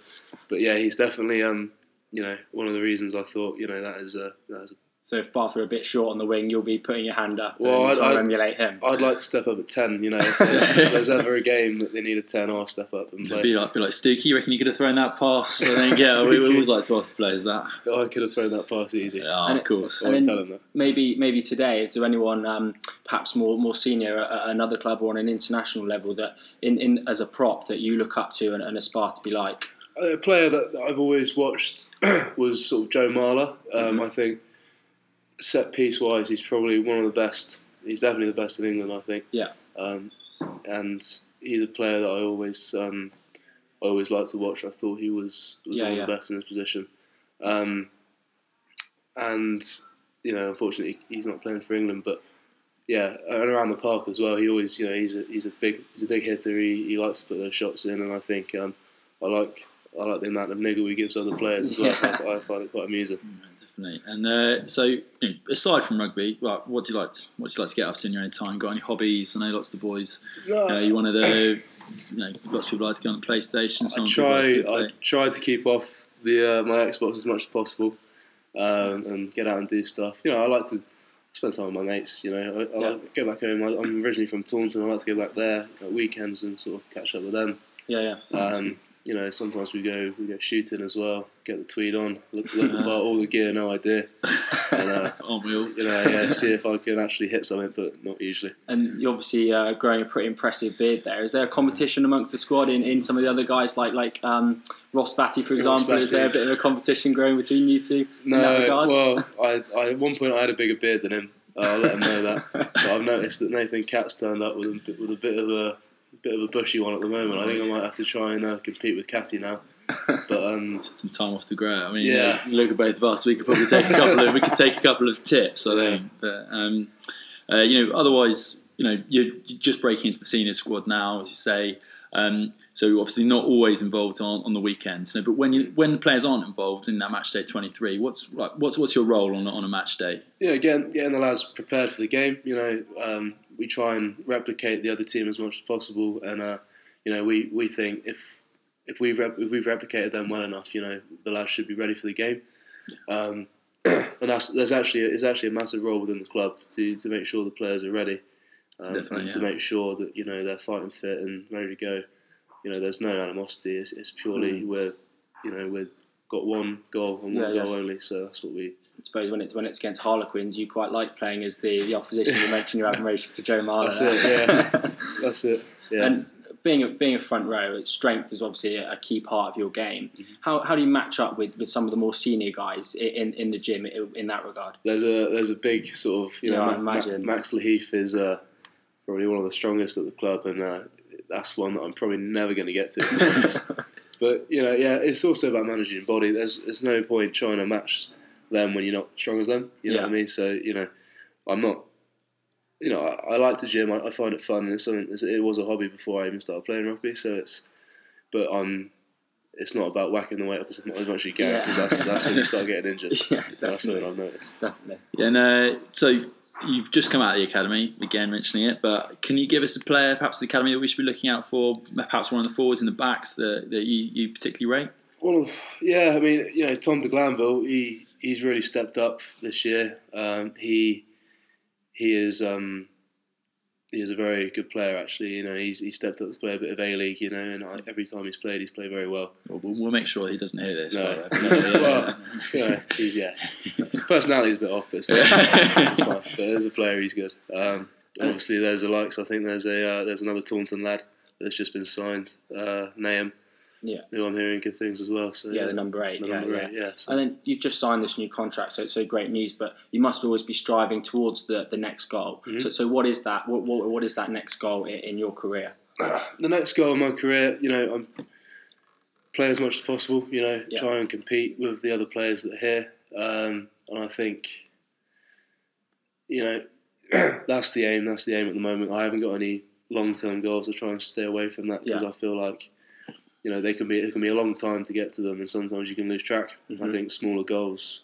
but yeah, he's definitely um, you know one of the reasons I thought you know that is a that is a So if Bath are a bit short on the wing, you'll be putting your hand up Well, and I'd- trying to I'd- emulate him. I'd like to step up at 10, you know. If there's, if there's ever a game that they need a 10, I'll step up and play. Be like, be like Stookie. You reckon you could have thrown that pass? I think. Yeah, we, we always like to ask players that. I could have thrown that pass easy. Oh, And of course. I and won't then- tell him that. maybe maybe today is there anyone um, perhaps more more senior at at another club or on an international level that in, in as a prop that you look up to and, and aspire to be like? A player that, that I've always watched was sort of Joe Marler. Um, I think set piece wise, he's probably one of the best. He's definitely the best in England, I think. Yeah. Um, and he's a player that I always um, I always liked to watch. I thought he was, was Yeah, one yeah. of the best in his position. Um, and you know, unfortunately, he's not playing for England, but yeah, and around the park as well. He always, you know, he's a he's a big he's a big hitter. He, he likes to put those shots in, and I think um, I like I like the amount of niggle he gives other players as well. Yeah. I, I find it quite amusing. Definitely. And uh, so, you know, aside from rugby, well, what do you like? To, what do you like to get up to in your own time? Got any hobbies? I know lots of the boys. No, You know, you one of the. You know, lots of people like to go on the PlayStation. I Some people try like to I try to keep off the uh, my Xbox as much as possible, um, and get out and do stuff. You know, I like to spend time with my mates. You know, I, I Yeah. like to go back home. I, I'm originally from Taunton. I like to go back there at weekends and sort of catch up with them. Yeah, yeah. Um, you know, sometimes we go we go shooting as well. Get the tweed on, look, look at all the gear, no idea. And, uh, Aren't we all? you know, yeah, see if I can actually hit something, but not usually. And you're obviously uh, growing a pretty impressive beard there. Is there a competition amongst the squad in, in some of the other guys, like like um, Ross Batty, for example? Is there a bit of a competition growing between you two in that No, well, I, I at one point I had a bigger beard than him. Uh, I'll let him know that. But I've noticed that Nathan Catt's turned up with a with a bit of a bit of a bushy one at the moment. I think I might have to try and uh, compete with Catty now. But um, Some time off to grow. I mean, Yeah. yeah. Look at both of us. We could probably take a couple of we could take a couple of tips. I think, but um, uh, you know, otherwise, you know, you're just breaking into the senior squad now, as you say. Um, so obviously not always involved on, on the weekends. No, but when you when players aren't involved in that match day twenty three, what's like, what's what's your role on a- on a match day? know, getting getting the lads prepared for the game. You know, um, we try and replicate the other team as much as possible, and uh, you know, we, we think if if we've rep- if we've replicated them well enough, you know, the lads should be ready for the game. Um, and that's, there's actually it's actually a massive role within the club to, to make sure the players are ready, um, and to make sure that you know they're fighting fit and ready to go. You know, there's no animosity. It's, it's purely we're you know we've got one goal and one Yeah, yeah. goal only, so that's what we I suppose when it's when it's against Harlequins, you quite like playing as the, the opposition. You mentioned your admiration for Joe Marler. That's it, yeah. That's it. Yeah. And being a, being a front row, strength is obviously a, a key part of your game. Mm-hmm. How, how do you match up with, with some of the more senior guys in, in the gym in, in that regard? there's a there's a big sort of you Yeah, know I Ma- Ma- imagine. Max Lahiff is uh, probably one of the strongest at the club, and uh, that's one that I'm probably never going to get to. to be honest. but you know, yeah, it's also about managing your body. There's there's no point trying to match them when you're not strong as them. You know Yeah. what I mean? So you know, I'm not. You know, I, I like to gym. I, I find it fun, and it's something. It's, it was a hobby before I even started playing rugby. So it's, but um, it's not about whacking the weight up as much as much as you can Yeah. because that's that's when you start getting injured. Yeah, that's something definitely. I've noticed. Definitely. And uh, so you've just come out of the academy, again mentioning it, but can you give us a player, perhaps the academy that we should be looking out for, perhaps one of the forwards in the backs that, that you, you particularly rate? Well, yeah, I mean, you know, Tom de Glanville, he he's really stepped up this year. Um, he he is um, he is a very good player. Actually, you know, he's he stepped up to play a bit of A League. You know, and I, every time he's played, he's played very well. We'll, we'll make sure he doesn't hear this. No, but, no, yeah, well, you know, he's yeah, personality's a bit off, but it's it's fine. But as a player, he's good. Um, obviously, there's the likes. I think there's a uh, there's another Taunton lad that's just been signed, uh, Nahum, Yeah. who I'm hearing good things as well. So Yeah, the number eight. the yeah, number yeah. eight, yeah. So. And then you've just signed this new contract, so so great news. But you must always be striving towards the, the next goal. Mm-hmm. So, so what is that? What, what, what is that next goal in, in your career? the next goal in my career, you know, I'm play as much as possible. You know, Yeah. try and compete with the other players that are here. Um, and I think, you know, that's the aim. That's the aim at the moment. I haven't got any long-term goals. I try and stay away from that because Yeah. I feel like, you know, they can be it can be a long time to get to them, and sometimes you can lose track. Mm-hmm. I think smaller goals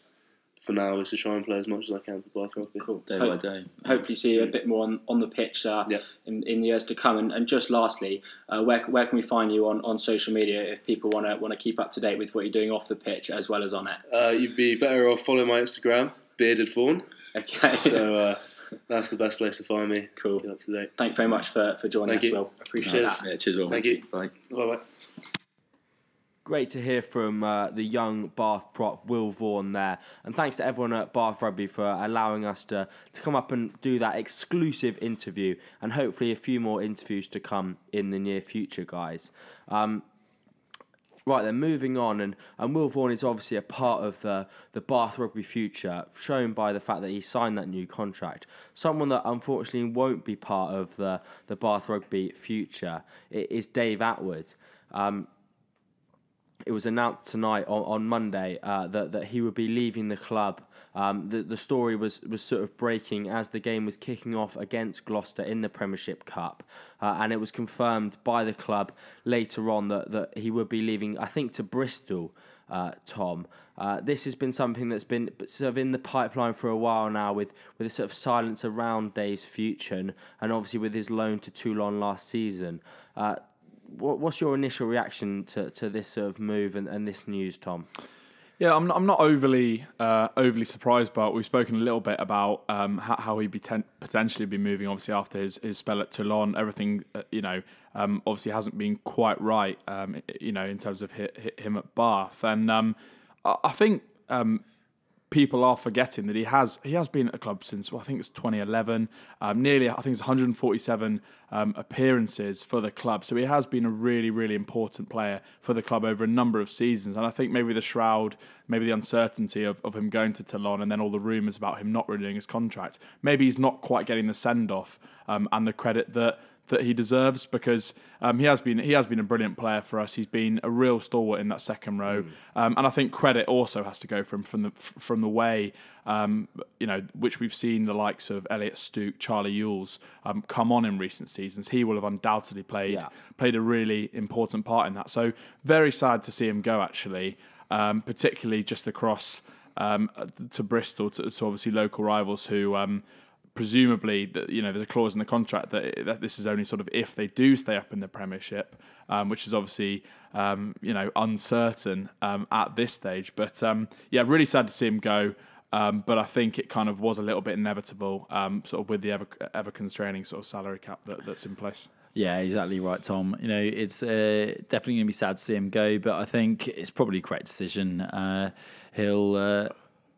for now is to try and play as much as I can for Bath Rugby. Cool. Day Hope- by day. hopefully see a bit more on, on the pitch uh, Yeah. in, in the years to come. And, and just lastly, uh, where, where can we find you on, on social media if people want to want to keep up to date with what you're doing off the pitch as well as on it? Uh, you'd be better off following my Instagram, Bearded Fawn. Okay. So uh, that's the best place to find me. Cool. Get up to date. Thanks very much for, for joining Thank us, you. Will. Appreciate Cheers. Yeah, cheers, Will. Thank you. Bye. Bye bye. Great to hear from uh, the young Bath prop Will Vaughan there, and thanks to everyone at Bath Rugby for allowing us to to come up and do that exclusive interview, and hopefully a few more interviews to come in the near future, guys. Um, Right then, moving on, and, and Will Vaughan is obviously a part of the, the Bath rugby future, shown by the fact that he signed that new contract. Someone that unfortunately won't be part of the, the Bath rugby future is Dave Attwood. Um, it was announced tonight on, on Monday uh, that, that he would be leaving the club. Um, the, the story was, was sort of breaking as the game was kicking off against Gloucester in the Premiership Cup. Uh, and it was confirmed by the club later on that, that he would be leaving, I think, to Bristol, uh, Tom. Uh, this has been something that's been sort of in the pipeline for a while now with, with a sort of silence around Dave's future and, and obviously with his loan to Toulon last season. What, what's your initial reaction to, to this sort of move and, and this news, Tom? Yeah, I'm not, I'm not overly uh, overly surprised, but we've spoken a little bit about um, how, how he'd be ten- potentially be moving. Obviously, after his, his spell at Toulon, everything uh, you know um, obviously hasn't been quite right. Um, you know, in terms of hit, hit him at Bath, and um, I, I think um, people are forgetting that he has he has been at the club since well, I think it's 2011. Um, nearly, I think it's 147 um, appearances for the club. So he has been a really, really important player for the club over a number of seasons. And I think maybe the shroud, maybe the uncertainty of, of him going to Toulon, and then all the rumours about him not renewing his contract. Maybe he's not quite getting the send off um, and the credit that that he deserves because um, he has been he has been a brilliant player for us. He's been a real stalwart in that second row, Mm. um, and I think credit also has to go from from the from the way um, you know which we've seen the likes of Elliott Stooke, Charlie Ewels um, come on in recent seasons. He will have undoubtedly played Yeah. played a really important part in that. So very sad to see him go actually, um, particularly just across um, to Bristol to, to obviously local rivals who. Um, presumably that you know there's a clause in the contract that, that this is only sort of if they do stay up in the Premiership, um, which is obviously um, you know uncertain um, at this stage. But um, yeah, really sad to see him go. Um, but I think it kind of was a little bit inevitable, um, sort of with the ever ever constraining sort of salary cap that, that's in place. Yeah, exactly right, Tom. You know, it's uh, definitely going to be sad to see him go, but I think it's probably a correct decision. Uh, he'll. Uh,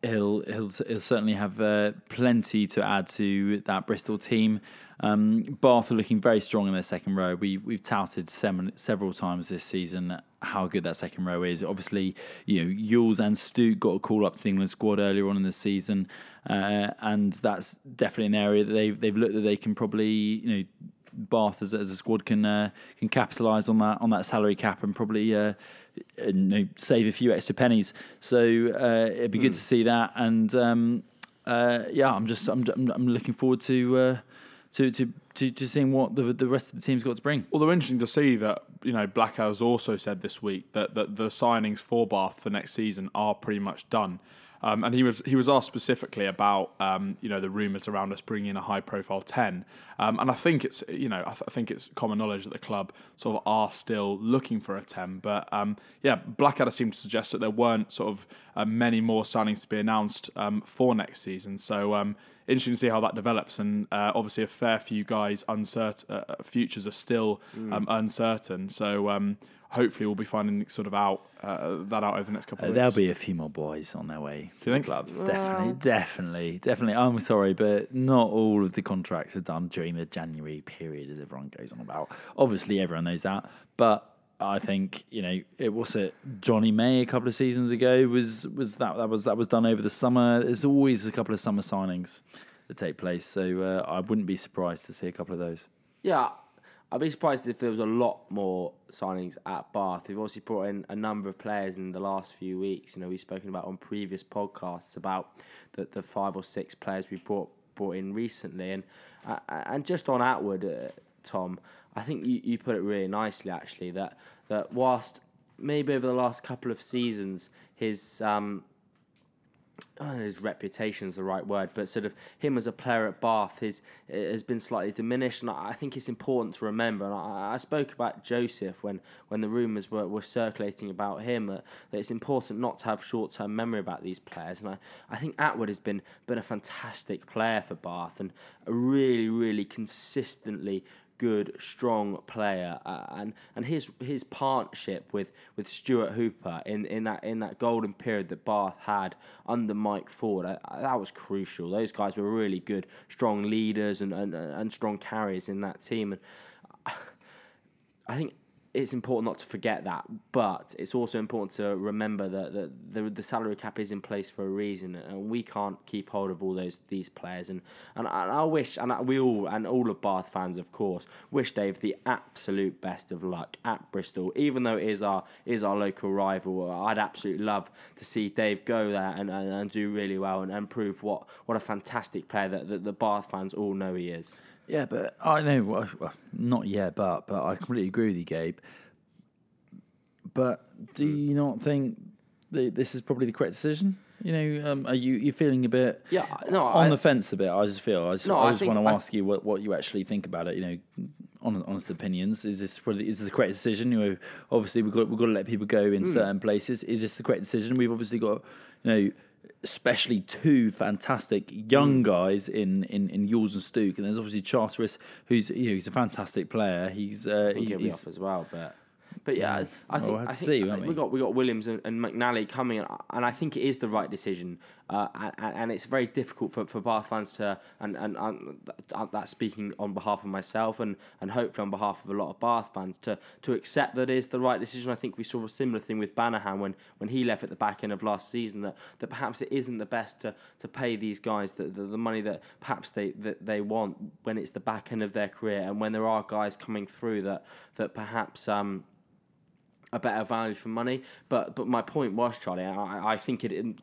He'll, he'll he'll certainly have uh, plenty to add to that Bristol team. Um, Bath are looking very strong in their second row. We we've touted several times this season how good that second row is. Obviously, you know Ewels and Stooke got a call up to the England squad earlier on in the season, uh, and that's definitely an area that they've they've looked that they can probably you know Bath as, as a squad can uh, can capitalise on that on that salary cap and probably uh, you know, save a few extra pennies. So uh, it'd be good to see that, and um, uh, yeah, I'm just I'm, I'm, I'm looking forward to, uh, to to to to seeing what the the rest of the team's got to bring. Although interesting to see that you know Blackadder has also said this week that, that the signings for Bath for next season are pretty much done. Um, and he was he was asked specifically about um, you know the rumours around us bringing in a high profile ten, um, and I think it's you know I, th- I think it's common knowledge that the club sort of are still looking for a ten, but um, yeah, Blackadder seemed to suggest that there weren't sort of uh, many more signings to be announced um, for next season. So um, interesting to see how that develops, and uh, obviously a fair few guys uncertain uh, futures are still um, uncertain. So um, hopefully we'll be finding sort of out uh, that out over the next couple Uh, of there'll be a few more boys on their way to you the think? club. Definitely, definitely, definitely. I'm sorry, but not all of the contracts are done during the January period, as everyone goes on about. Obviously, everyone knows that, but I think you know it was it Jonny May a couple of seasons ago was was that that was that was done over the summer. There's always a couple of summer signings that take place, so uh, I wouldn't be surprised to see a couple of those. Yeah, I'd be surprised if there was a lot more signings at Bath. They've obviously brought in a number of players in the last few weeks. You know, we've spoken about on previous podcasts about the, the five or six players we've brought brought in recently, and uh, and just on Attwood, uh, Tom, I think you, you put it really nicely actually that that whilst maybe over the last couple of seasons his um, His reputation is the right word, but sort of him as a player at Bath his, has been slightly diminished, and I I think it's important to remember. And I, I spoke about Joseph when, when the rumours were, were circulating about him, uh, that it's important not to have short term memory about these players. And I, I think Attwood has been been a fantastic player for Bath and a really, really consistently good, strong player, uh, and and his his partnership with, with Stuart Hooper in, in that in that golden period that Bath had under Mike Ford, uh, that was crucial. Those guys were really good, strong leaders and and, and strong carriers in that team, and I think it's important not to forget that, but it's also important to remember that the, the salary cap is in place for a reason, and we can't keep hold of all those these players. And and I, wish, and we all, and all of Bath fans, of course, wish Dave the absolute best of luck at Bristol. Even though it is our is our local rival, I'd absolutely love to see Dave go there and, and, and do really well and, and prove what, what a fantastic player that, that the Bath fans all know he is. Yeah, but I know, well, not yet, but but I completely agree with you, Gabe. But do you not think that this is probably the correct decision? You know, um, are you you feeling a bit Yeah, no, on I- the fence a bit? I just feel I just, No, I I just think- want to I- ask you what, what you actually think about it. You know, on honest opinions. Is this really, is this the correct decision? You know, obviously we've got we've got to let people go in Hmm. certain places. Is this the correct decision? We've obviously got you know. Especially two fantastic young Hmm. guys in in in Ewels and Stooke, and there's obviously Charteris, who's you know he's a fantastic player. He's uh, he- he's off as well, but. But yeah, I Well, think, we'll I think see, I won't we? got we got Williams and, and McNally coming, and I think it is the right decision. Uh, and, and it's very difficult for, for Bath fans to, and and, and that- that's speaking on behalf of myself and, and hopefully on behalf of a lot of Bath fans to to accept that it is the right decision. I think we saw a similar thing with Banahan when, when he left at the back end of last season that, that perhaps it isn't the best to, to pay these guys the, the, the money that perhaps they that they want when it's the back end of their career and when there are guys coming through that that perhaps um a better value for money. But but my point was, Charlie, I, I think it.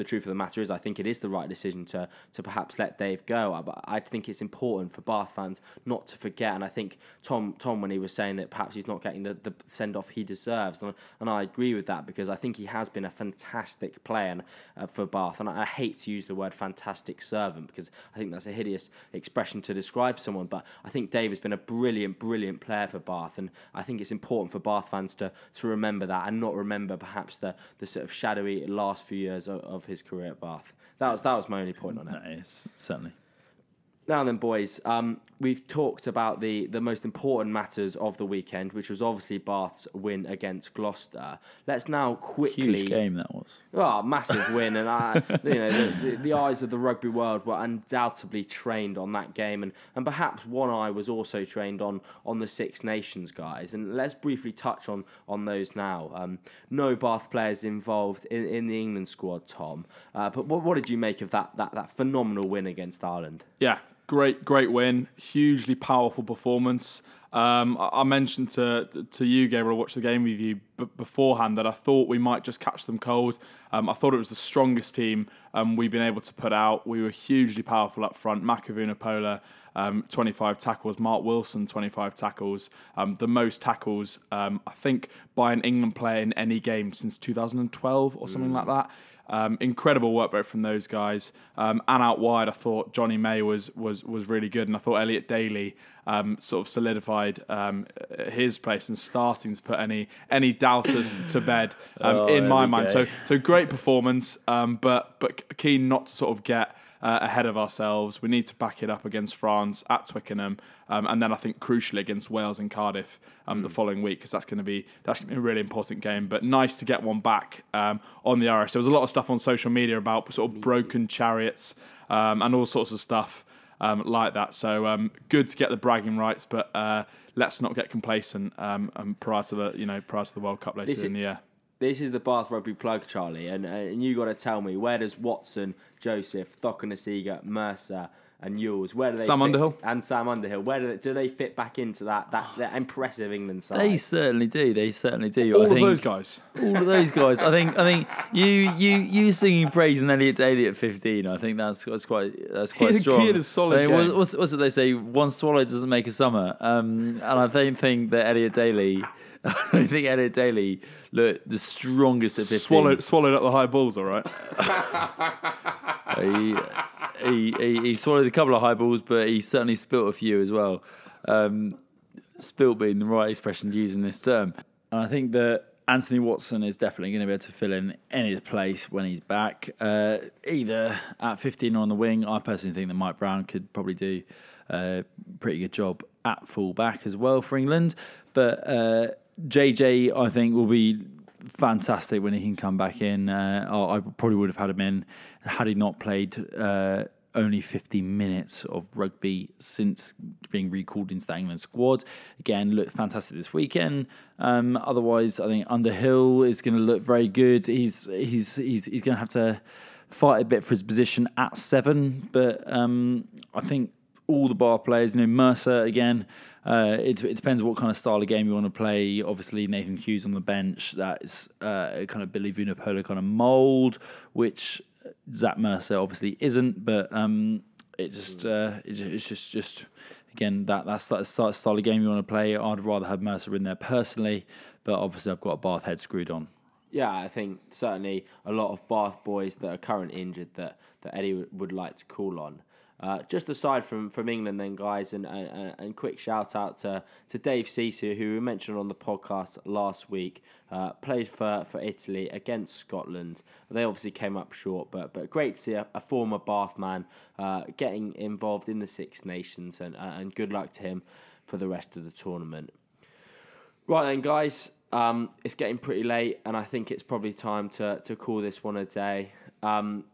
The truth of the matter is, I think it is the right decision to to perhaps let Dave go. But I think it's important for Bath fans not to forget. And I think Tom Tom when he was saying that perhaps he's not getting the, the send off he deserves, and, and I agree with that because I think he has been a fantastic player and, uh, for Bath. And I, I hate to use the word fantastic servant because I think that's a hideous expression to describe someone. But I think Dave has been a brilliant, brilliant player for Bath, and I think it's important for Bath fans to to remember that and not remember perhaps the the sort of shadowy last few years of, of his career at Bath. That was that was my only point on it. no, it's certainly. Now then, boys, um, we've talked about the, the most important matters of the weekend, which was obviously Bath's win against Gloucester. Let's now quickly Huge game that was. Oh, massive win, and I, you know, the, the, the eyes of the rugby world were undoubtedly trained on that game, and, and perhaps one eye was also trained on on the Six Nations guys. And let's briefly touch on on those now. Um, no Bath players involved in, in the England squad, Tom. Uh, but what, what did you make of that, that that phenomenal win against Ireland? Yeah, great, great win. Hugely powerful performance. Um, I mentioned to to you, Gabriel, watch the game with you b- beforehand that I thought we might just catch them cold. Um, I thought it was the strongest team um, we've been able to put out. We were hugely powerful up front. Mako Vunipola, um, 25 tackles. Mark Wilson, 25 tackles. Um, the most tackles, um, I think, by an England player in any game since 2012 or something like that. Um, incredible work rate from those guys. Um, and out wide, I thought Jonny May was was was really good, and I thought Elliot Daly um, sort of solidified um, his place and starting to put any any doubters to bed um, Oh, in my mind. go. So so great performance, um, but but keen not to sort of get. Uh, ahead of ourselves, we need to back it up against France at Twickenham, um, and then I think crucially against Wales and Cardiff um, the following week because that's going to be that's to be a really important game. But nice to get one back um, on the Irish. There was a lot of stuff on social media about sort of broken chariots um, and all sorts of stuff um, like that. So um, good to get the bragging rights, but uh, let's not get complacent um, um, prior to the you know prior to the World Cup later This in is- the year. This is the Bath Rugby plug, Charlie, and and you got to tell me where does Watson, Joseph, Cokanasiga, Mercer, and Ewels where do they Sam fit- Underhill? and Sam Underhill where do they, do they fit back into that that, that impressive England side? They certainly do. They certainly do. All I of think, those guys. all of those guys. I think. I think you you you singing praise and Elliot Daly at fifteen. I think that's that's quite that's quite had strong. he had a solid I think, what's- game. What's, what's it they say? One swallow doesn't make a summer. Um, and I don't think that Elliot Daly. I don't think Elliot Daly looked the strongest at fifteen. Swallowed swallowed up the high balls, all right. he, he, he, he swallowed a couple of high balls, but he certainly spilt a few as well. Um, spilt being the right expression to use in this term. And I think that Anthony Watson is definitely going to be able to fill in any place when he's back, uh, either at 15 or on the wing. I personally think that Mike Brown could probably do a pretty good job at full back as well for England. But uh, JJ, I think, will be fantastic when he can come back in. Uh, I probably would have had him in had he not played uh, only 50 minutes of rugby since being recalled into the England squad. Again, looked fantastic this weekend. Um, otherwise, I think Underhill is going to look very good. He's he's he's he's going to have to fight a bit for his position at seven, but um, I think all the bar players, you know, Mercer again. Uh, it, it depends what kind of style of game you want to play. Obviously, Nathan Hughes on the bench. That's uh, kind of Billy Vunipola kind of mould, which Zach Mercer obviously isn't. But um, it just uh, it, it's just just again that that's that style of game you want to play. I'd rather have Mercer in there personally, but obviously I've got a Bath head screwed on. Yeah, I think certainly a lot of Bath boys that are currently injured that, that Eddie would like to call on. Uh, just aside from, from England, then, guys, and, and, and quick shout out to, to Dave Sisi, who we mentioned on the podcast last week, uh, played for, for Italy against Scotland. They obviously came up short, but but great to see a, a former Bath man uh, getting involved in the Six Nations, and, uh, and good luck to him for the rest of the tournament. Right then, guys, um, it's getting pretty late, and I think it's probably time to, to call this one a day. Um,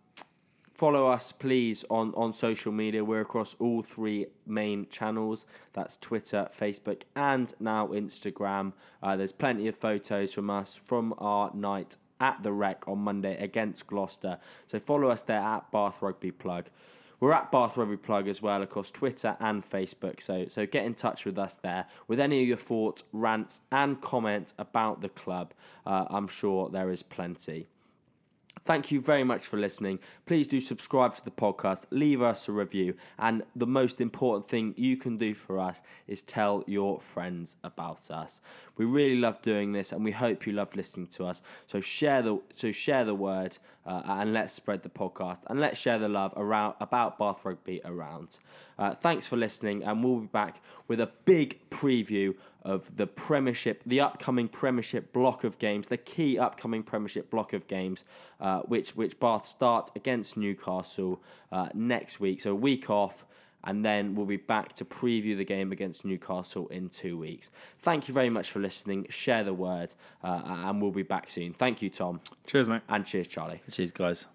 follow us, please, on, on social media. We're across all three main channels that's Twitter, Facebook, and now Instagram. Uh, there's plenty of photos from us from our night at the Rec on Monday against Gloucester. So follow us there at Bath Rugby Plug. We're at Bath Rugby Plug as well across Twitter and Facebook, so so get in touch with us there with any of your thoughts, rants, and comments about the club. Uh, I'm sure there is plenty. Thank you very much for listening. Please do subscribe to the podcast, leave us a review, and the most important thing you can do for us is tell your friends about us. We really love doing this, and we hope you love listening to us. So share the so share the word, uh, and let's spread the podcast, and let's share the love around about Bath Rugby around. Uh, thanks for listening, and we'll be back with a big preview of the Premiership, the upcoming Premiership block of games, the key upcoming Premiership block of games, uh, which which Bath start against Newcastle uh, next week. So week off, and then we'll be back to preview the game against Newcastle in two weeks. Thank you very much for listening. Share the word, uh, and we'll be back soon. Thank you, Tom, Cheers, mate. and cheers, Charlie. Cheers, guys.